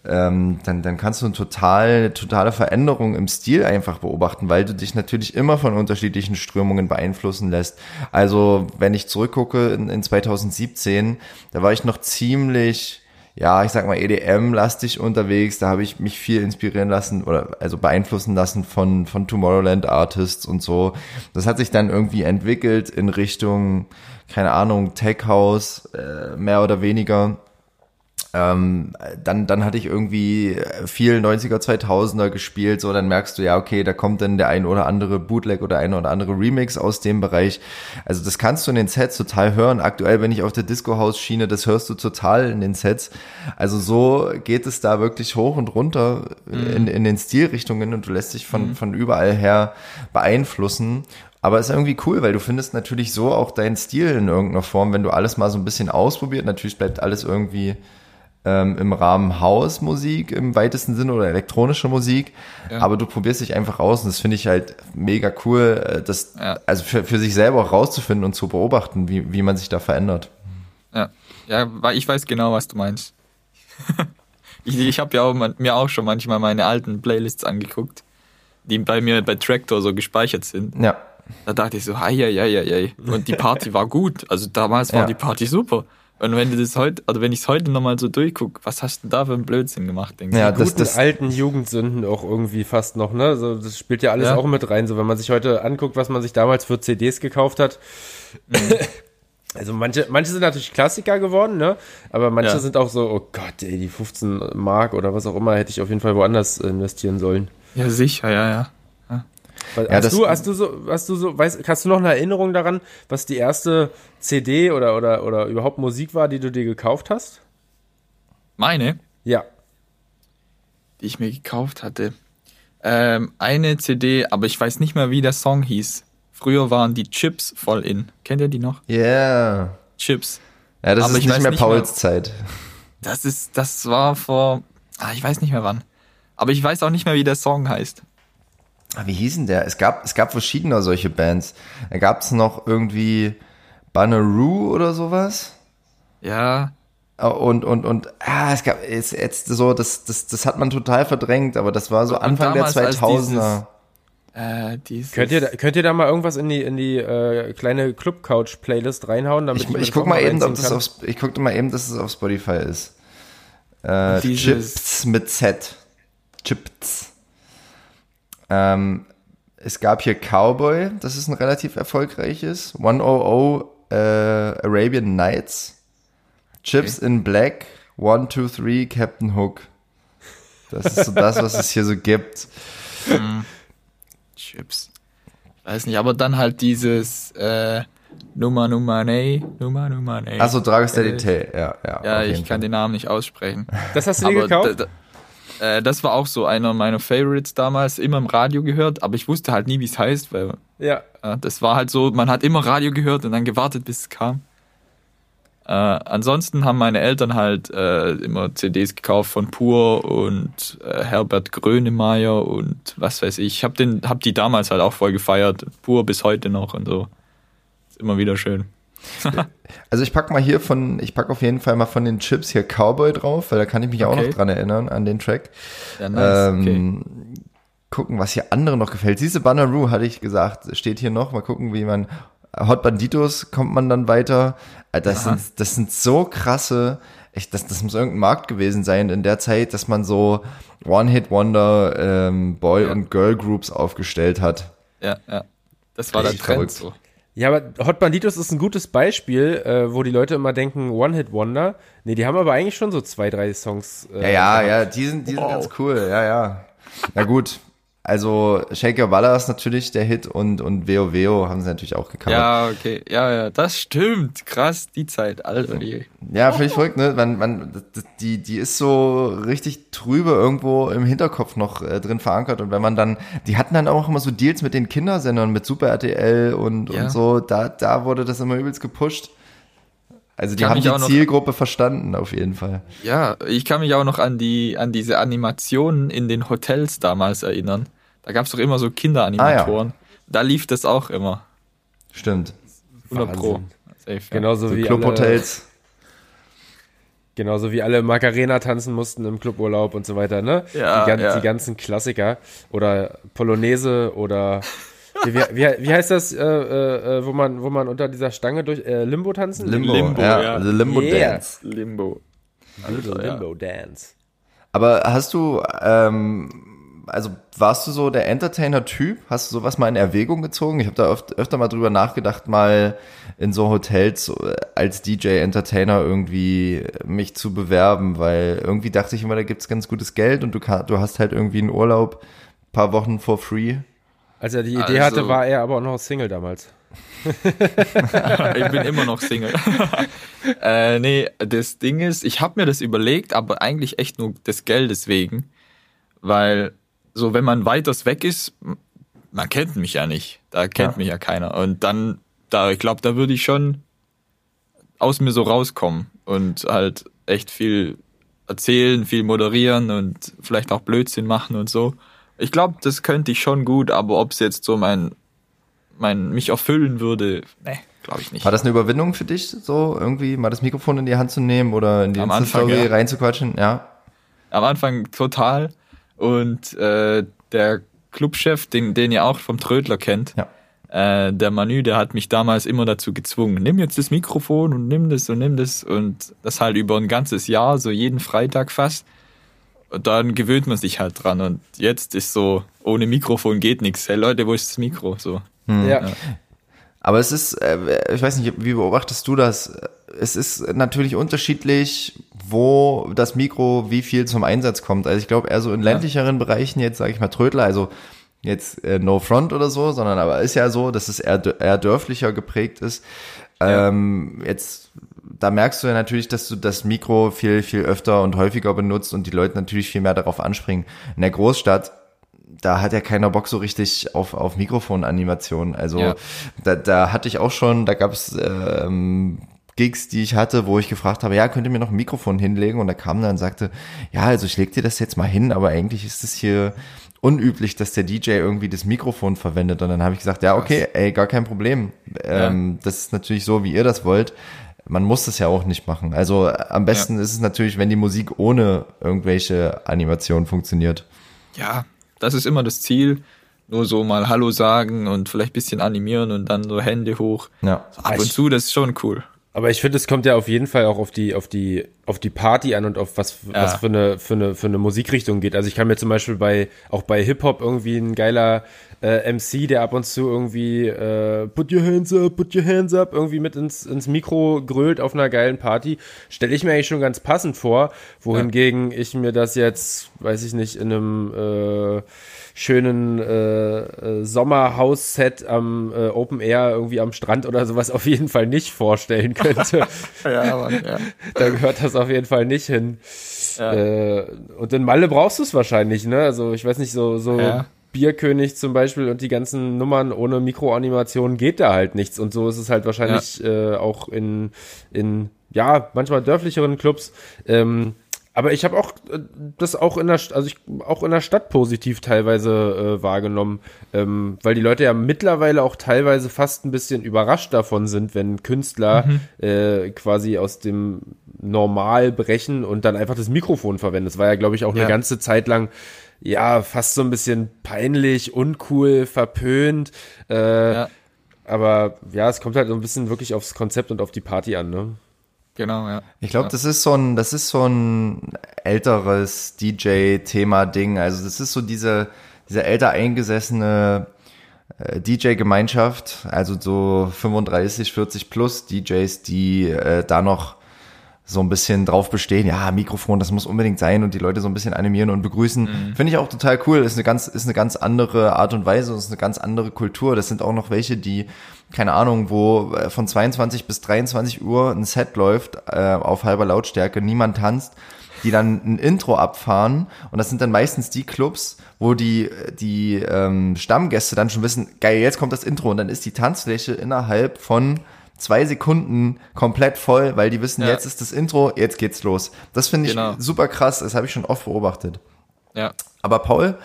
ähm, dann, dann kannst du eine total, totale Veränderung im Stil einfach beobachten, weil du dich natürlich immer von unterschiedlichen Strömungen beeinflussen lässt. Also wenn ich zurückgucke in, in 2017, da war ich noch ziemlich ja, ich sag mal EDM-lastig unterwegs. Da habe ich mich viel inspirieren lassen oder also beeinflussen lassen von von Tomorrowland Artists und so. Das hat sich dann irgendwie entwickelt in Richtung keine Ahnung Tech House äh, mehr oder weniger. Ähm, dann, dann hatte ich irgendwie viel 90er, 2000er gespielt, so dann merkst du ja, okay, da kommt dann der ein oder andere Bootleg oder ein oder andere Remix aus dem Bereich. Also das kannst du in den Sets total hören. Aktuell bin ich auf der Disco House Schiene, das hörst du total in den Sets. Also so geht es da wirklich hoch und runter in, in den Stilrichtungen und du lässt dich von, von überall her beeinflussen. Aber ist irgendwie cool, weil du findest natürlich so auch deinen Stil in irgendeiner Form, wenn du alles mal so ein bisschen ausprobiert. Natürlich bleibt alles irgendwie ähm, im Rahmen Hausmusik im weitesten Sinne oder elektronische Musik, Ja. aber du probierst dich einfach aus und das finde ich halt mega cool, äh, das Ja. also für, für sich selber auch rauszufinden und zu beobachten, wie, wie man sich da verändert. Ja, ja, ich weiß genau, was du meinst. [laughs] ich ich habe ja auch, mir auch schon manchmal meine alten Playlists angeguckt, die bei mir bei Tractor so gespeichert sind. Ja, Da dachte ich so, hei, hei, hei, hei. Und die Party war gut. Also damals war Ja. die Party super. Und wenn du das heute, oder wenn ich es heute nochmal so durchguck, was hast du da für einen Blödsinn gemacht, denkst du? ja das, guten das, alten Jugendsünden auch irgendwie fast noch, ne? So, das spielt ja alles Ja. auch mit rein. So, wenn man sich heute anguckt, was man sich damals für CDs gekauft hat. [laughs] Also manche, manche sind natürlich Klassiker geworden, ne? Aber manche Ja. sind auch so, oh Gott, ey, die 15 Mark oder was auch immer hätte ich auf jeden Fall woanders investieren sollen. Ja, sicher, ja, ja. Weil, Ja, hast das- du, hast du so, hast du so, weißt, hast du noch eine Erinnerung daran, was die erste CD oder, oder, oder überhaupt Musik war, die du dir gekauft hast? Meine, Ja. die ich mir gekauft hatte. Ähm, eine CD, aber ich weiß nicht mehr, wie der Song hieß. Früher waren die Chips voll in. Kennt ihr die noch? yeah. Chips. Ja, das Aber ist ich nicht mehr nicht Pauls Zeit. Das ist, das war vor, ah, ich weiß nicht mehr wann. Aber ich weiß auch nicht mehr, wie der Song heißt. Ah, Wie hießen der? Es gab, es gab verschiedene solche Bands. Da gab es noch irgendwie Banneroo oder sowas. Ja, Ah, Und, und, und, ah, es gab, ist jetzt so, das, das, das hat man total verdrängt, aber das war so Und Anfang der damals, als 2000er. äh, dieses, Könnt ihr, da- könnt ihr da mal irgendwas in die, in die äh, kleine Club-Couch-Playlist reinhauen? Damit Ich, mir ich das guck mal eben, ob das kann? auf, ich guck mal eben, dass es auf Spotify ist. Äh, Chips mit Z. Chips. Ähm, es gab hier Cowboy, das ist ein relativ erfolgreiches. 100 äh, Arabian Nights. Chips in Black. 1, 2, 3 Captain Hook. Das ist so das, was es hier so gibt. Chips. Weiß nicht, aber dann halt dieses äh, Nummer Nummer nee, Nummer Nummer nee. Achso, Dragos Delite, ja, ja. ja, ich kann den Namen nicht aussprechen. Das hast du dir aber gekauft? Äh, das war auch so einer meiner Favorites damals, immer im Radio gehört, aber ich wusste halt nie, wie es heißt, weil ja. äh, das war halt so, man hat immer Radio gehört und dann gewartet, bis es kam. Äh, ansonsten haben meine Eltern halt äh, immer CDs gekauft von Pur und äh, Herbert Grönemeyer und was weiß ich. Ich hab, den, hab die damals halt auch voll gefeiert. Pur bis heute noch und so. Ist immer wieder schön. [laughs] Also ich pack mal hier von, ich pack auf jeden Fall mal von den Chips hier Cowboy drauf, weil da kann ich mich auch Okay. noch dran erinnern, an den Track. Ja, nice. Ähm, Gucken, was hier anderen noch gefällt. Diese Banneroo hatte ich gesagt, steht hier noch. Mal gucken, wie man, Hot Banditos kommt man dann weiter. Äh, Das Aha. sind, das sind so krasse, echt, das, das muss irgendein Markt gewesen sein in der Zeit, dass man so One-Hit-Wonder, ähm, Boy- Ja. und Girl-Groups aufgestellt hat. Ja, ja. Das war der Echt Trend verrückt. so. Ja, aber Hot Banditos ist ein gutes Beispiel, äh, wo die Leute immer denken, One-Hit-Wonder. Nee, die haben aber eigentlich schon so zwei, drei Songs. Äh, Ja, ja, gehabt. ja, die sind, die sind Wow. ganz cool, ja, ja. Na gut, also Shake Your Balla ist natürlich der Hit und, und Veo Veo haben sie natürlich auch gecovert. Ja, okay. Ja, ja, das stimmt. Krass, die Zeit, Alter. Die. Ja, völlig verrückt, ne? Man, man, die, die ist so richtig trübe irgendwo im Hinterkopf noch äh, drin verankert. Und wenn man dann, die hatten dann auch immer so Deals mit den Kindersendern, mit Super RTL und, Ja. und so, da, da wurde das immer übelst gepusht. Also die Kann haben mich die auch noch- Zielgruppe verstanden, auf jeden Fall. Ja, ich kann mich auch noch an die, an diese Animationen in den Hotels damals erinnern. Da gab's doch immer so Kinderanimatoren. Da lief das auch immer. Stimmt. 100 Pro. Safe, ja. Genauso So wie alle, Clubhotels. genauso wie alle Macarena tanzen mussten im Cluburlaub und so weiter, ne? Ja, die, gan ja. die ganzen Klassiker oder Polonaise oder [laughs] wie, wie, wie, heißt das, äh, äh, äh, wo man wo man unter dieser Stange durch äh, Limbo tanzen? Limbo, Limbo, ja, ja. The Limbo Yeah. Dance. Limbo. Little Alter, ja. Limbo Dance. Aber hast du, ähm, also warst du so der Entertainer-Typ? Hast du sowas mal in Erwägung gezogen? Ich habe da öfter, öfter mal drüber nachgedacht, mal in so Hotels äh, als DJ-Entertainer irgendwie mich zu bewerben, weil irgendwie dachte ich immer, da gibt's ganz gutes Geld und du, kann, du hast halt irgendwie einen Urlaub, paar Wochen for free. Als er die Idee Also- hatte, war er aber auch noch Single damals. [laughs] ich bin immer noch Single. [laughs] äh, nee, das Ding ist, ich habe mir das überlegt, aber eigentlich echt nur des Geldes wegen. Weil, so, wenn man weiters weg ist, man kennt mich ja nicht. Da kennt Ja. mich ja keiner. Und dann, da, ich glaube, da würde ich schon aus mir so rauskommen und halt echt viel erzählen, viel moderieren und vielleicht auch Blödsinn machen und so. Ich glaube, das könnte ich schon gut, aber ob es jetzt so mein, mein mich erfüllen würde, ne, glaube ich nicht. War das eine Überwindung für dich, so irgendwie mal das Mikrofon in die Hand zu nehmen oder in die Insta-Story ja. reinzuquatschen? Ja. Am Anfang total. Und äh, der Clubchef, den, den ihr auch vom Trödler kennt, Ja. äh, der Manu, der hat mich damals immer dazu gezwungen, nimm jetzt das Mikrofon und nimm das und nimm das. Und das halt über ein ganzes Jahr, so jeden Freitag fast. Und dann gewöhnt man sich halt dran. Und jetzt ist so, ohne Mikrofon geht nichts. Hey Leute, wo ist das Mikro? So. Ja. Aber es ist, äh, ich weiß nicht, wie beobachtest du das? Es ist natürlich unterschiedlich, wo das Mikro wie viel zum Einsatz kommt. Also ich glaube eher so in ländlicheren Bereichen jetzt, sage ich mal, Trödler, also jetzt äh, No Front oder so, sondern aber ist ja so, dass es eher, eher dörflicher geprägt ist. Ähm, jetzt, da merkst du ja natürlich, dass du das Mikro viel, viel öfter und häufiger benutzt und die Leute natürlich viel mehr darauf anspringen. In der Großstadt da hat ja keiner Bock so richtig auf, auf Mikrofonanimation. Also Ja. da, da hatte ich auch schon, da gab es ähm, Gigs, die ich hatte, wo ich gefragt habe, ja, könnt ihr mir noch ein Mikrofon hinlegen? Und da kam dann und sagte, ja, also ich leg dir das jetzt mal hin, aber eigentlich ist es hier unüblich, dass der DJ irgendwie das Mikrofon verwendet. Und dann habe ich gesagt, ja, okay, ey, gar kein Problem. Ähm, Das ist natürlich so, wie ihr das wollt. Man muss das ja auch nicht machen. Also am besten ist es natürlich, wenn die Musik ohne irgendwelche Animationen funktioniert. Ja, das ist immer das Ziel. Nur so mal Hallo sagen und vielleicht bisschen animieren und dann so Hände hoch. Ja. Ab und zu, das ist schon cool. Aber ich finde, es kommt ja auf jeden Fall auch auf die, auf die, auf die Party an und auf was, Ja. was für eine, für eine, für eine Musikrichtung geht. Also ich kann mir zum Beispiel bei, auch bei Hip-Hop irgendwie ein geiler äh, MC, der ab und zu irgendwie äh, Put your hands up, put your hands up, irgendwie mit ins, ins Mikro grölt auf einer geilen Party, stelle ich mir eigentlich schon ganz passend vor, wohingegen ich mir das jetzt, weiß ich nicht, in einem äh, schönen äh, äh, Sommerhaus-Set am äh, Open Air irgendwie am Strand oder sowas auf jeden Fall nicht vorstellen könnte. [laughs] Ja, Mann, ja. da gehört das auf jeden Fall nicht hin. Ja. Äh, und in Malle brauchst du es wahrscheinlich, ne? Also ich weiß nicht, so, so Ja. Bierkönig zum Beispiel und die ganzen Nummern ohne Mikroanimation geht da halt nichts. Und so ist es halt wahrscheinlich äh, auch in, in, ja, manchmal dörflicheren Clubs. Ähm, Aber ich habe auch äh, das auch in der, also ich, auch in der Stadt positiv teilweise äh, wahrgenommen, ähm, weil die Leute ja mittlerweile auch teilweise fast ein bisschen überrascht davon sind, wenn Künstler mhm. äh, quasi aus dem Normal brechen und dann einfach das Mikrofon verwenden. Das war ja, glaube ich, auch ja. eine ganze Zeit lang ja fast so ein bisschen peinlich, uncool, verpönt. Äh, ja. Aber ja, es kommt halt so ein bisschen wirklich aufs Konzept und auf die Party an, ne? Genau, ja. Ich glaube, ja. das ist so ein, das ist so ein älteres DJ-Thema-Ding. Also das ist so diese, diese älter eingesessene äh, DJ-Gemeinschaft, also so 35, 40 plus DJs, die äh, da noch so ein bisschen drauf bestehen, ja, Mikrofon, das muss unbedingt sein und die Leute so ein bisschen animieren und begrüßen. Mhm. Finde ich auch total cool. Ist eine ganz, ist eine ganz andere Art und Weise, ist eine ganz andere Kultur. Das sind auch noch welche, die, keine Ahnung, wo äh, von 22 bis 23 Uhr ein Set läuft, äh, auf halber Lautstärke, niemand tanzt, die dann ein Intro abfahren und das sind dann meistens die Clubs, wo die, die ähm, Stammgäste dann schon wissen, geil, jetzt kommt das Intro und dann ist die Tanzfläche innerhalb von zwei Sekunden komplett voll, weil die wissen, ja. jetzt ist das Intro, jetzt geht's los. Das finde ich genau. super krass, das habe ich schon oft beobachtet. Ja. Aber Paul,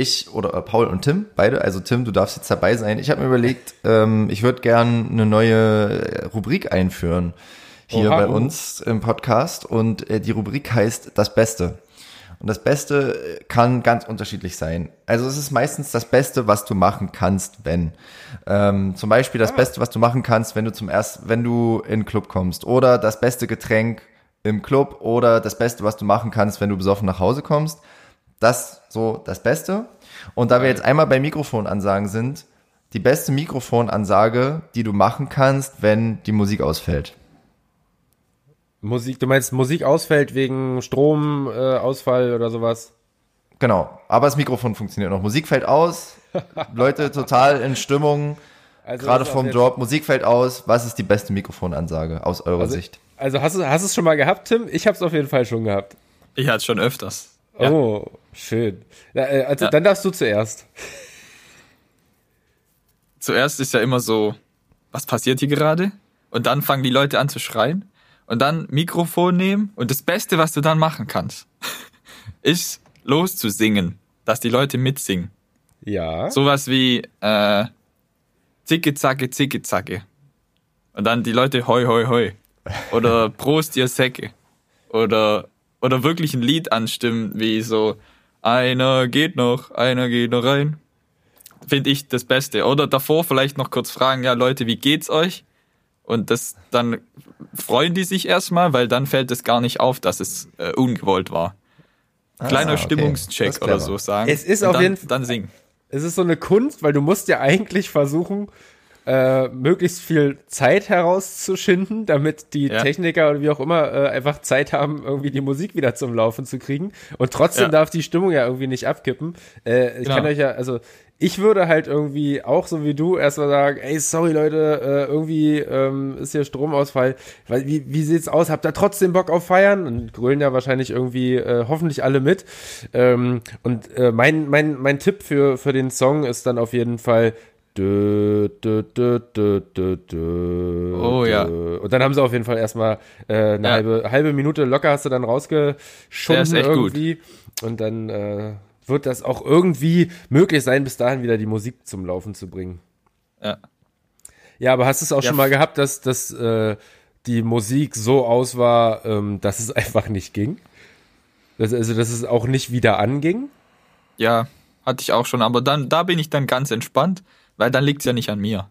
ich oder äh, Paul und Tim, beide, also Tim, du darfst jetzt dabei sein. Ich habe mir überlegt, ähm, ich würde gern eine neue Rubrik einführen hier Oha. bei uns im Podcast und äh, die Rubrik heißt das Beste. Und das Beste kann ganz unterschiedlich sein. Also es ist meistens das Beste, was du machen kannst, wenn. Ähm, zum Beispiel das ah. Beste, was du machen kannst, wenn du zum ersten, wenn du in den Club kommst. Oder das beste Getränk im Club oder das Beste, was du machen kannst, wenn du besoffen nach Hause kommst. Das so das Beste. Und da wir jetzt einmal bei Mikrofonansagen sind, die beste Mikrofonansage, die du machen kannst, wenn die Musik ausfällt. Musik, du meinst Musik ausfällt wegen Stromausfall äh, oder sowas? Genau, aber das Mikrofon funktioniert noch. Musik fällt aus, [laughs] Leute total in Stimmung, also gerade vom Job, Musik fällt aus. Was ist die beste Mikrofonansage aus eurer also, Sicht? Also hast du hast es schon mal gehabt, Tim? Ich habe es auf jeden Fall schon gehabt. Ich hatte es schon öfters. Ja. Oh, schön. Äh, also ja. dann darfst du zuerst. Zuerst ist ja immer so, was passiert hier gerade? Und dann fangen die Leute an zu schreien und dann Mikrofon nehmen und das Beste, was du dann machen kannst, [laughs] ist loszusingen, dass die Leute mitsingen. Ja. Sowas wie äh, Zicke, Zacke, Zicke, Zacke. Und dann die Leute hoi, hoi, hoi. Oder [laughs] Prost, ihr Säcke. Oder, oder wirklich ein Lied anstimmen, wie so einer geht noch, einer geht noch rein. Finde ich das Beste. Oder davor vielleicht noch kurz fragen, ja Leute, wie geht's euch? Und das dann freuen die sich erstmal, weil dann fällt es gar nicht auf, dass es äh, ungewollt war. Ah, Kleiner okay. Stimmungscheck oder so sagen. Es ist auf dann, jeden Fall. Dann singen. Es ist so eine Kunst, weil du musst ja eigentlich versuchen, äh, möglichst viel Zeit herauszuschinden, damit die ja. Techniker oder wie auch immer äh, einfach Zeit haben, irgendwie die Musik wieder zum Laufen zu kriegen. Und trotzdem ja. darf die Stimmung ja irgendwie nicht abkippen. Äh, ich genau. kann euch ja, also ich würde halt irgendwie auch so wie du erstmal sagen, ey, sorry Leute, äh, irgendwie ähm, ist hier Stromausfall. Weil, wie, wie sieht's aus? Habt ihr trotzdem Bock auf Feiern? Und grölen ja wahrscheinlich irgendwie äh, hoffentlich alle mit. Ähm, und äh, mein, mein, mein Tipp für, für den Song ist dann auf jeden Fall Dö, dö, dö, oh ja. Und dann haben sie auf jeden Fall erstmal äh, eine ja. halbe, halbe Minute locker hast du dann rausgeschoben irgendwie. Gut. Und dann äh, wird das auch irgendwie möglich sein, bis dahin wieder die Musik zum Laufen zu bringen. Ja. Ja, aber hast du es auch ja. schon mal gehabt, dass, dass äh, die Musik so aus war, ähm, dass es [laughs] einfach nicht ging? Das, also, dass es auch nicht wieder anging? Ja, hatte ich auch schon, aber dann, da bin ich dann ganz entspannt, weil dann liegt es ja nicht an mir.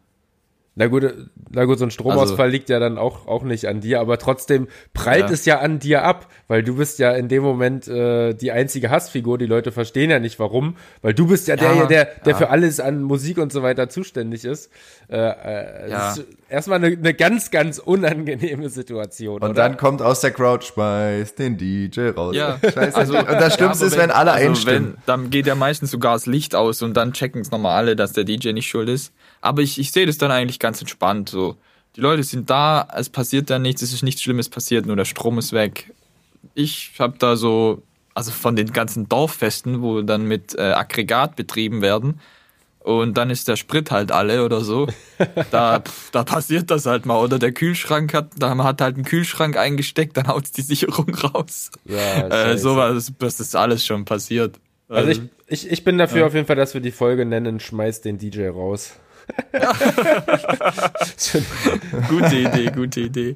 Na gut, na gut, so ein Stromausfall also, liegt ja dann auch, auch nicht an dir, aber trotzdem prallt ja. es ja an dir ab, weil du bist ja in dem Moment äh, die einzige Hassfigur. Die Leute verstehen ja nicht warum, weil du bist ja, ja der, der, der ja. für alles an Musik und so weiter zuständig ist. Äh, äh, ja. ist erstmal eine, eine ganz, ganz unangenehme Situation. Und oder? dann kommt aus der Crowd, schmeißt den DJ raus. Ja. [laughs] Scheiße. Also, und das Schlimmste ist, wenn, wenn alle also einstimmen. Wenn, dann geht ja meistens sogar das Licht aus und dann checken es nochmal alle, dass der DJ nicht schuld ist. Aber ich, ich sehe das dann eigentlich ganz entspannt. So, die Leute sind da, es passiert dann nichts, es ist nichts Schlimmes passiert, nur der Strom ist weg. Ich habe da so, also von den ganzen Dorffesten, wo dann mit äh, Aggregat betrieben werden, und dann ist der Sprit halt alle oder so. [laughs] Da, da passiert das halt mal. Oder der Kühlschrank hat, da man hat halt einen Kühlschrank eingesteckt, dann haut die Sicherung raus. Ja, [laughs] äh, sowas, das ist alles schon passiert. Also ich, ich, ich bin dafür auf jeden Fall, dass wir die Folge nennen, schmeiß den DJ raus. [laughs] gute Idee, gute Idee.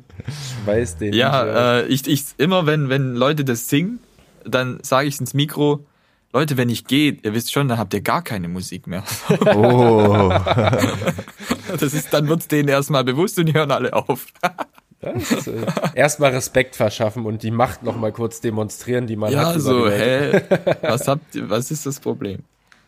schmeiß den DJ. Ja, äh, ich, ich, immer wenn, wenn Leute das singen, dann sage ich ins Mikro, Leute, wenn ich gehe, ihr wisst schon, dann habt ihr gar keine Musik mehr. Oh. [laughs] Das ist, dann wird's denen erstmal bewusst und die hören alle auf. Das äh, erstmal Respekt verschaffen und die Macht noch mal kurz demonstrieren, die man Ja, hat. über so, hä? [laughs] Was habt was ist das Problem?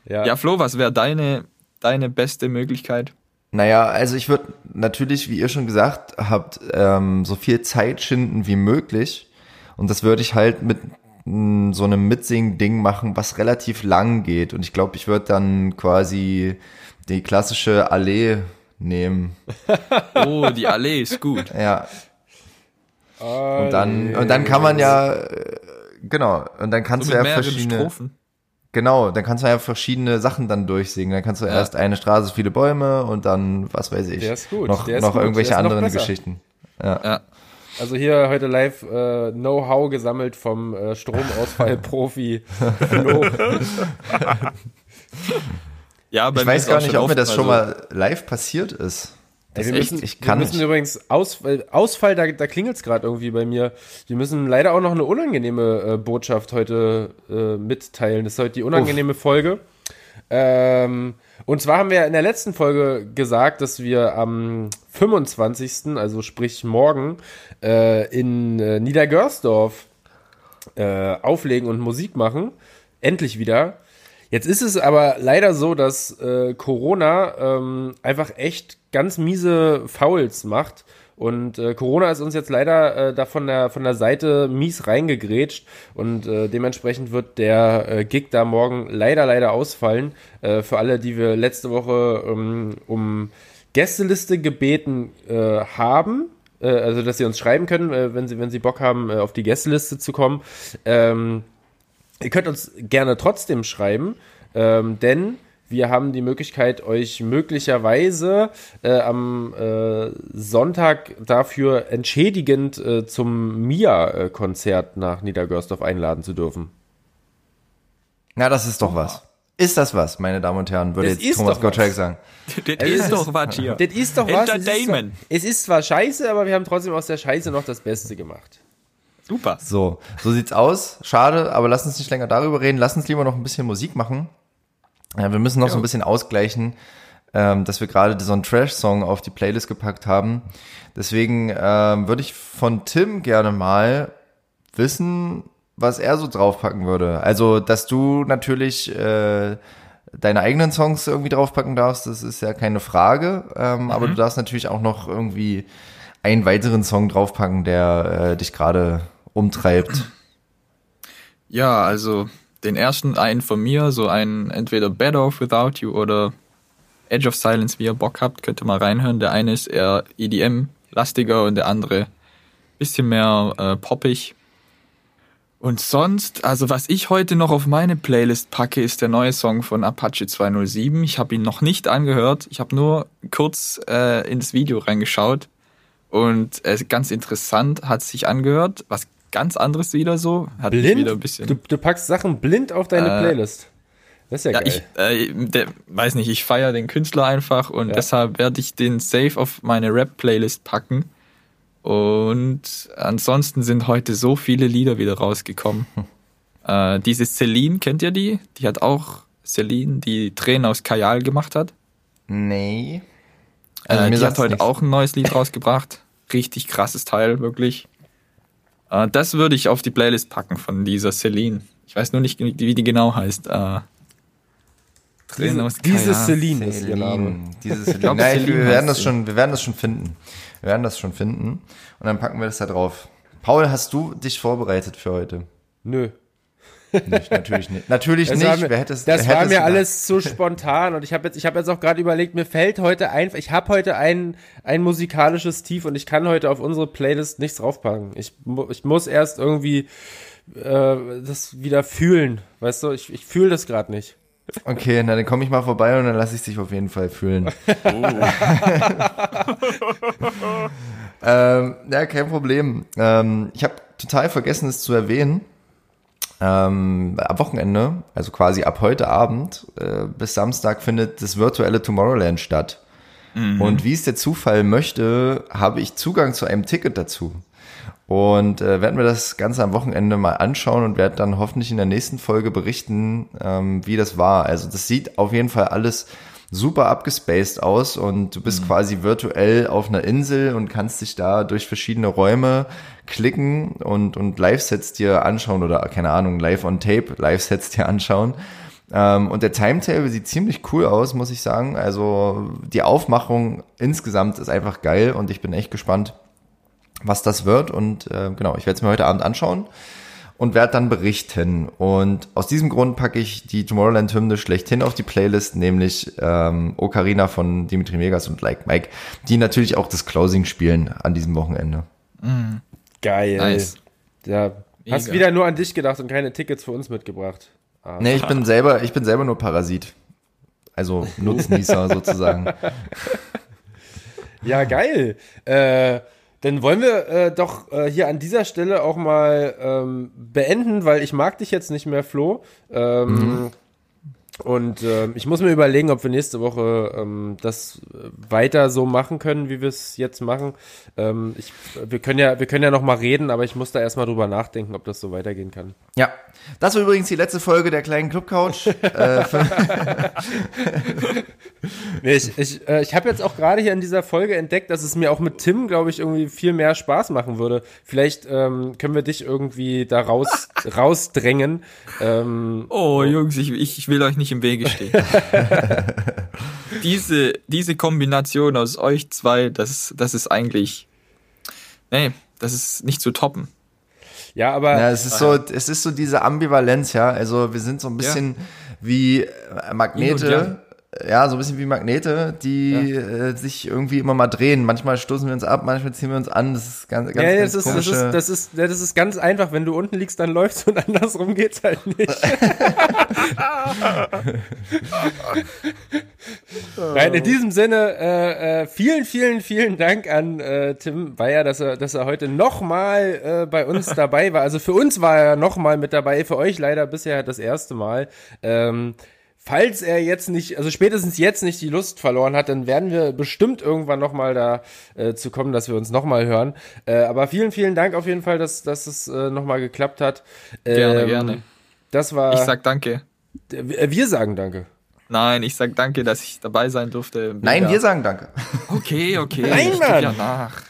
Ja. Ja, Flo, was wäre deine, deine beste Möglichkeit? Naja, also ich würde natürlich, wie ihr schon gesagt habt, ähm, so viel Zeit schinden wie möglich. Und das würde ich halt mit mh, so einem Mitsingen-Ding machen, was relativ lang geht. Und ich glaube, ich würde dann quasi die klassische Allee nehmen. [laughs] Oh, die Allee ist gut. Ja. Und dann, und dann kann man ja, äh, genau, und dann kannst So du ja verschiedene. Strophen. Genau, dann kannst du ja verschiedene Sachen dann durchsingen. Dann kannst du erst eine Straße, viele Bäume und dann, was weiß ich, Der ist gut, noch, der ist noch gut, irgendwelche der ist noch anderen besser. Geschichten. Ja. Also hier heute live äh, Know-how gesammelt vom äh, Stromausfall-Profi [laughs] Flo. Ja, bei Ich mir weiß gar nicht, schon ob mir das schon also- mal live passiert ist. Das Ey, wir echt, müssen, ich kann wir müssen nicht. übrigens Ausfall, Ausfall da, da klingelt es gerade irgendwie bei mir. Wir müssen leider auch noch eine unangenehme äh, Botschaft heute äh, mitteilen. Das ist heute die unangenehme Folge. Ähm, und zwar haben wir in der letzten Folge gesagt, dass wir am 25., also sprich morgen, äh, in äh, Niedergörsdorf äh, auflegen und Musik machen. Endlich wieder. Jetzt ist es aber leider so, dass äh, Corona ähm, einfach echt ganz miese Fouls macht. Und äh, Corona ist uns jetzt leider äh, da von der, von der Seite mies reingegrätscht. Und äh, dementsprechend wird der äh, Gig da morgen leider, leider ausfallen. Äh, für alle, die wir letzte Woche ähm, um Gästeliste gebeten äh, haben. Äh, also, dass sie uns schreiben können, äh, wenn, sie, wenn sie Bock haben, äh, auf die Gästeliste zu kommen. Ähm, Ihr könnt uns gerne trotzdem schreiben, ähm, denn wir haben die Möglichkeit, euch möglicherweise äh, am äh, Sonntag dafür entschädigend äh, zum MIA-Konzert nach Niedergörsdorf einladen zu dürfen. Na, das ist doch was. Ist das was, meine Damen und Herren, würde Das jetzt ist Thomas Gottschalk sagen. Das Es ist doch was hier. Das ist doch was. Entertainment. Es ist, zwar, es ist zwar scheiße, aber wir haben trotzdem aus der Scheiße noch das Beste gemacht. Super. So, so sieht's aus. Schade, aber lass uns nicht länger darüber reden. Lass uns lieber noch ein bisschen Musik machen. Ja, wir müssen noch so ein bisschen ausgleichen, ähm, dass wir gerade so einen Trash-Song auf die Playlist gepackt haben. Deswegen ähm, würde ich von Tim gerne mal wissen, was er so draufpacken würde. Also, dass du natürlich äh, deine eigenen Songs irgendwie draufpacken darfst, das ist ja keine Frage. Ähm, Aber du darfst natürlich auch noch irgendwie einen weiteren Song draufpacken, der äh, dich gerade umtreibt. Ja, also den ersten einen von mir, so einen entweder Better Off Without You oder Edge of Silence, wie ihr Bock habt, könnt ihr mal reinhören. Der eine ist eher EDM-lastiger und der andere bisschen mehr äh, poppig. Und sonst, also was ich heute noch auf meine Playlist packe, ist der neue Song von Apache 207. Ich habe ihn noch nicht angehört. Ich habe nur kurz äh, ins Video reingeschaut und äh, ganz interessant hat sich angehört. Was ganz anderes wieder so. Hat Blind? wieder ein bisschen. Du, du packst Sachen blind auf deine Äh, Playlist. Das ist ja, Ja, geil. ich äh, der, weiß nicht, ich feiere den Künstler einfach und deshalb werde ich den safe auf meine Rap-Playlist packen. Und ansonsten sind heute so viele Lieder wieder rausgekommen. [laughs] äh, diese Celine, kennt ihr die? Die hat auch Celine, die Tränen aus Kajal gemacht hat. Nee. äh, die hat heute nichts. auch ein neues Lied rausgebracht. Richtig krasses Teil, wirklich. Äh, das würde ich auf die Playlist packen von dieser Celine. Ich weiß nur nicht, wie die genau heißt. Äh, Tränen aus Diese. Celine ist ihr Name. Celine. Dieses Celine. glaub, Nein, Celine wir werden das schon, wir werden das schon finden. Wir werden das schon finden. Und dann packen wir das da drauf. Paul, hast du dich vorbereitet für heute? Nö. Nicht, natürlich nicht. Natürlich Das nicht. mir, wer hätte es, das hätte war es mir gedacht? alles zu spontan und ich habe jetzt, ich habe jetzt auch gerade überlegt, mir fällt heute ein, ich habe heute ein, ein musikalisches Tief und ich kann heute auf unsere Playlist nichts draufpacken. Ich, ich muss erst irgendwie äh, das wieder fühlen, weißt du? Ich, ich fühle das gerade nicht. Okay, na dann komme ich mal vorbei und dann lasse ich dich auf jeden Fall fühlen. [laughs] [laughs] ähm, ja, kein Problem. Ähm, ich habe total vergessen, es zu erwähnen. Ähm, am Wochenende, also quasi ab heute Abend äh, bis Samstag, findet das virtuelle Tomorrowland statt. Und wie es der Zufall möchte, habe ich Zugang zu einem Ticket dazu. Und äh, werden wir das Ganze am Wochenende mal anschauen und werden dann hoffentlich in der nächsten Folge berichten, ähm, wie das war. Also das sieht auf jeden Fall alles super abgespaced aus und du bist quasi virtuell auf einer Insel und kannst dich da durch verschiedene Räume klicken und, und Live-Sets dir anschauen oder keine Ahnung, live on tape Live-Sets dir anschauen. Ähm, und der Timetable sieht ziemlich cool aus, muss ich sagen. Also die Aufmachung insgesamt ist einfach geil und ich bin echt gespannt, was das wird. Und äh, genau, ich werde es mir heute Abend anschauen und werde dann berichten. Und aus diesem Grund packe ich die Tomorrowland-Hymne schlechthin auf die Playlist, nämlich ähm, Ocarina von Dimitri Megas und Like Mike, die natürlich auch das Closing spielen an diesem Wochenende. Geil. Nice. Ja. Hast Mega. wieder nur an dich gedacht und keine Tickets für uns mitgebracht. Ah. Nee, ich bin selber, ich bin selber nur Parasit. Also [laughs] Nutznießer sozusagen. Ja, geil. Äh, dann wollen wir äh, doch äh, hier an dieser Stelle auch mal ähm, beenden, weil ich mag dich jetzt nicht mehr, Flo. Ähm, Und ähm, ich muss mir überlegen, ob wir nächste Woche ähm, das äh, weiter so machen können, wie wir es jetzt machen. Ähm, ich, wir können ja, wir können ja noch mal reden, aber ich muss da erstmal drüber nachdenken, ob das so weitergehen kann. Ja, das war übrigens die letzte Folge der kleinen Clubcouch. [laughs] äh, für, [laughs] Nee, ich ich, äh, ich habe jetzt auch gerade hier in dieser Folge entdeckt, dass es mir auch mit Tim, glaube ich, irgendwie viel mehr Spaß machen würde. Vielleicht ähm, können wir dich irgendwie da raus, [laughs] rausdrängen. Ähm, Oh, Jungs, ich, ich ich will euch nicht im Wege stehen. diese, diese Kombination aus euch zwei, das, das ist eigentlich. Nee, das ist nicht zu toppen. Ja, aber ja, es ist so, es ist so diese Ambivalenz, ja. Also wir sind so ein bisschen wie äh, Magnete. Ja, so ein bisschen wie Magnete, die äh, sich irgendwie immer mal drehen. Manchmal stoßen wir uns ab, manchmal ziehen wir uns an. Das ist ganz, ganz, ja, ganz das, ist, das, komische. ist, das, ist, ja, das ist ganz einfach. Wenn du unten liegst, dann läufst und andersrum geht's halt nicht. [laughs] Nein, in diesem Sinne, äh, äh, vielen, vielen, vielen Dank an äh, Tim Bayer, dass er, dass er heute nochmal äh, bei uns dabei war. Also für uns war er nochmal mit dabei, für euch leider bisher das erste Mal. Ähm, falls er jetzt nicht, also spätestens jetzt nicht die Lust verloren hat, dann werden wir bestimmt irgendwann nochmal da äh, zu kommen, dass wir uns nochmal hören. Äh, aber vielen, vielen Dank auf jeden Fall, dass, dass es äh, nochmal geklappt hat. Gerne, Ähm, gerne. Das war. Ich sag danke. äh, wir sagen Danke. Nein, ich sag danke, dass ich dabei sein durfte. Nein, wir sagen Danke. Okay, okay. [laughs] Nein, ich Mann. Ja nach.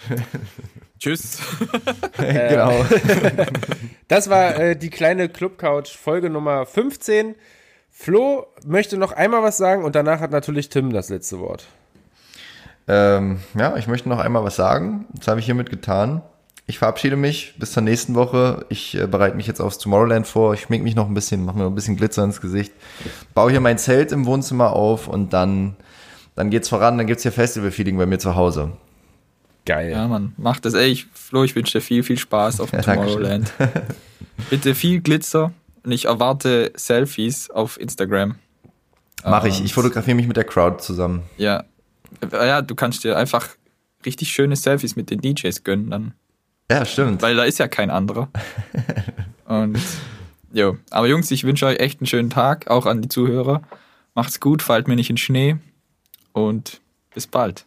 [laughs] Tschüss. [laughs] genau. Das war äh, die kleine Clubcouch Folge Nummer 15. Flo möchte noch einmal was sagen und danach hat natürlich Tim das letzte Wort. Ähm, ja, ich möchte noch einmal was sagen. Das habe ich hiermit getan. Ich verabschiede mich bis zur nächsten Woche. Ich äh, bereite mich jetzt aufs Tomorrowland vor. Ich schmink mich noch ein bisschen, mache mir noch ein bisschen Glitzer ins Gesicht. Baue hier mein Zelt im Wohnzimmer auf und dann, dann geht's voran. Dann gibt's hier Festival-Feeling bei mir zu Hause. Geil. Ja, Mann, mach das. Ey, ich, Flo, ich wünsche dir viel, viel Spaß auf [laughs] Ja, danke schön. Tomorrowland. [laughs] Bitte viel Glitzer und ich erwarte Selfies auf Instagram. Mache ich. Ich fotografiere mich mit der Crowd zusammen. Ja. Ja, du kannst dir einfach richtig schöne Selfies mit den DJs gönnen, dann, Ja, stimmt. weil da ist ja kein anderer. [laughs] Und jo, aber Jungs, ich wünsche euch echt einen schönen Tag, auch an die Zuhörer. Macht's gut, fallt mir nicht in Schnee und bis bald.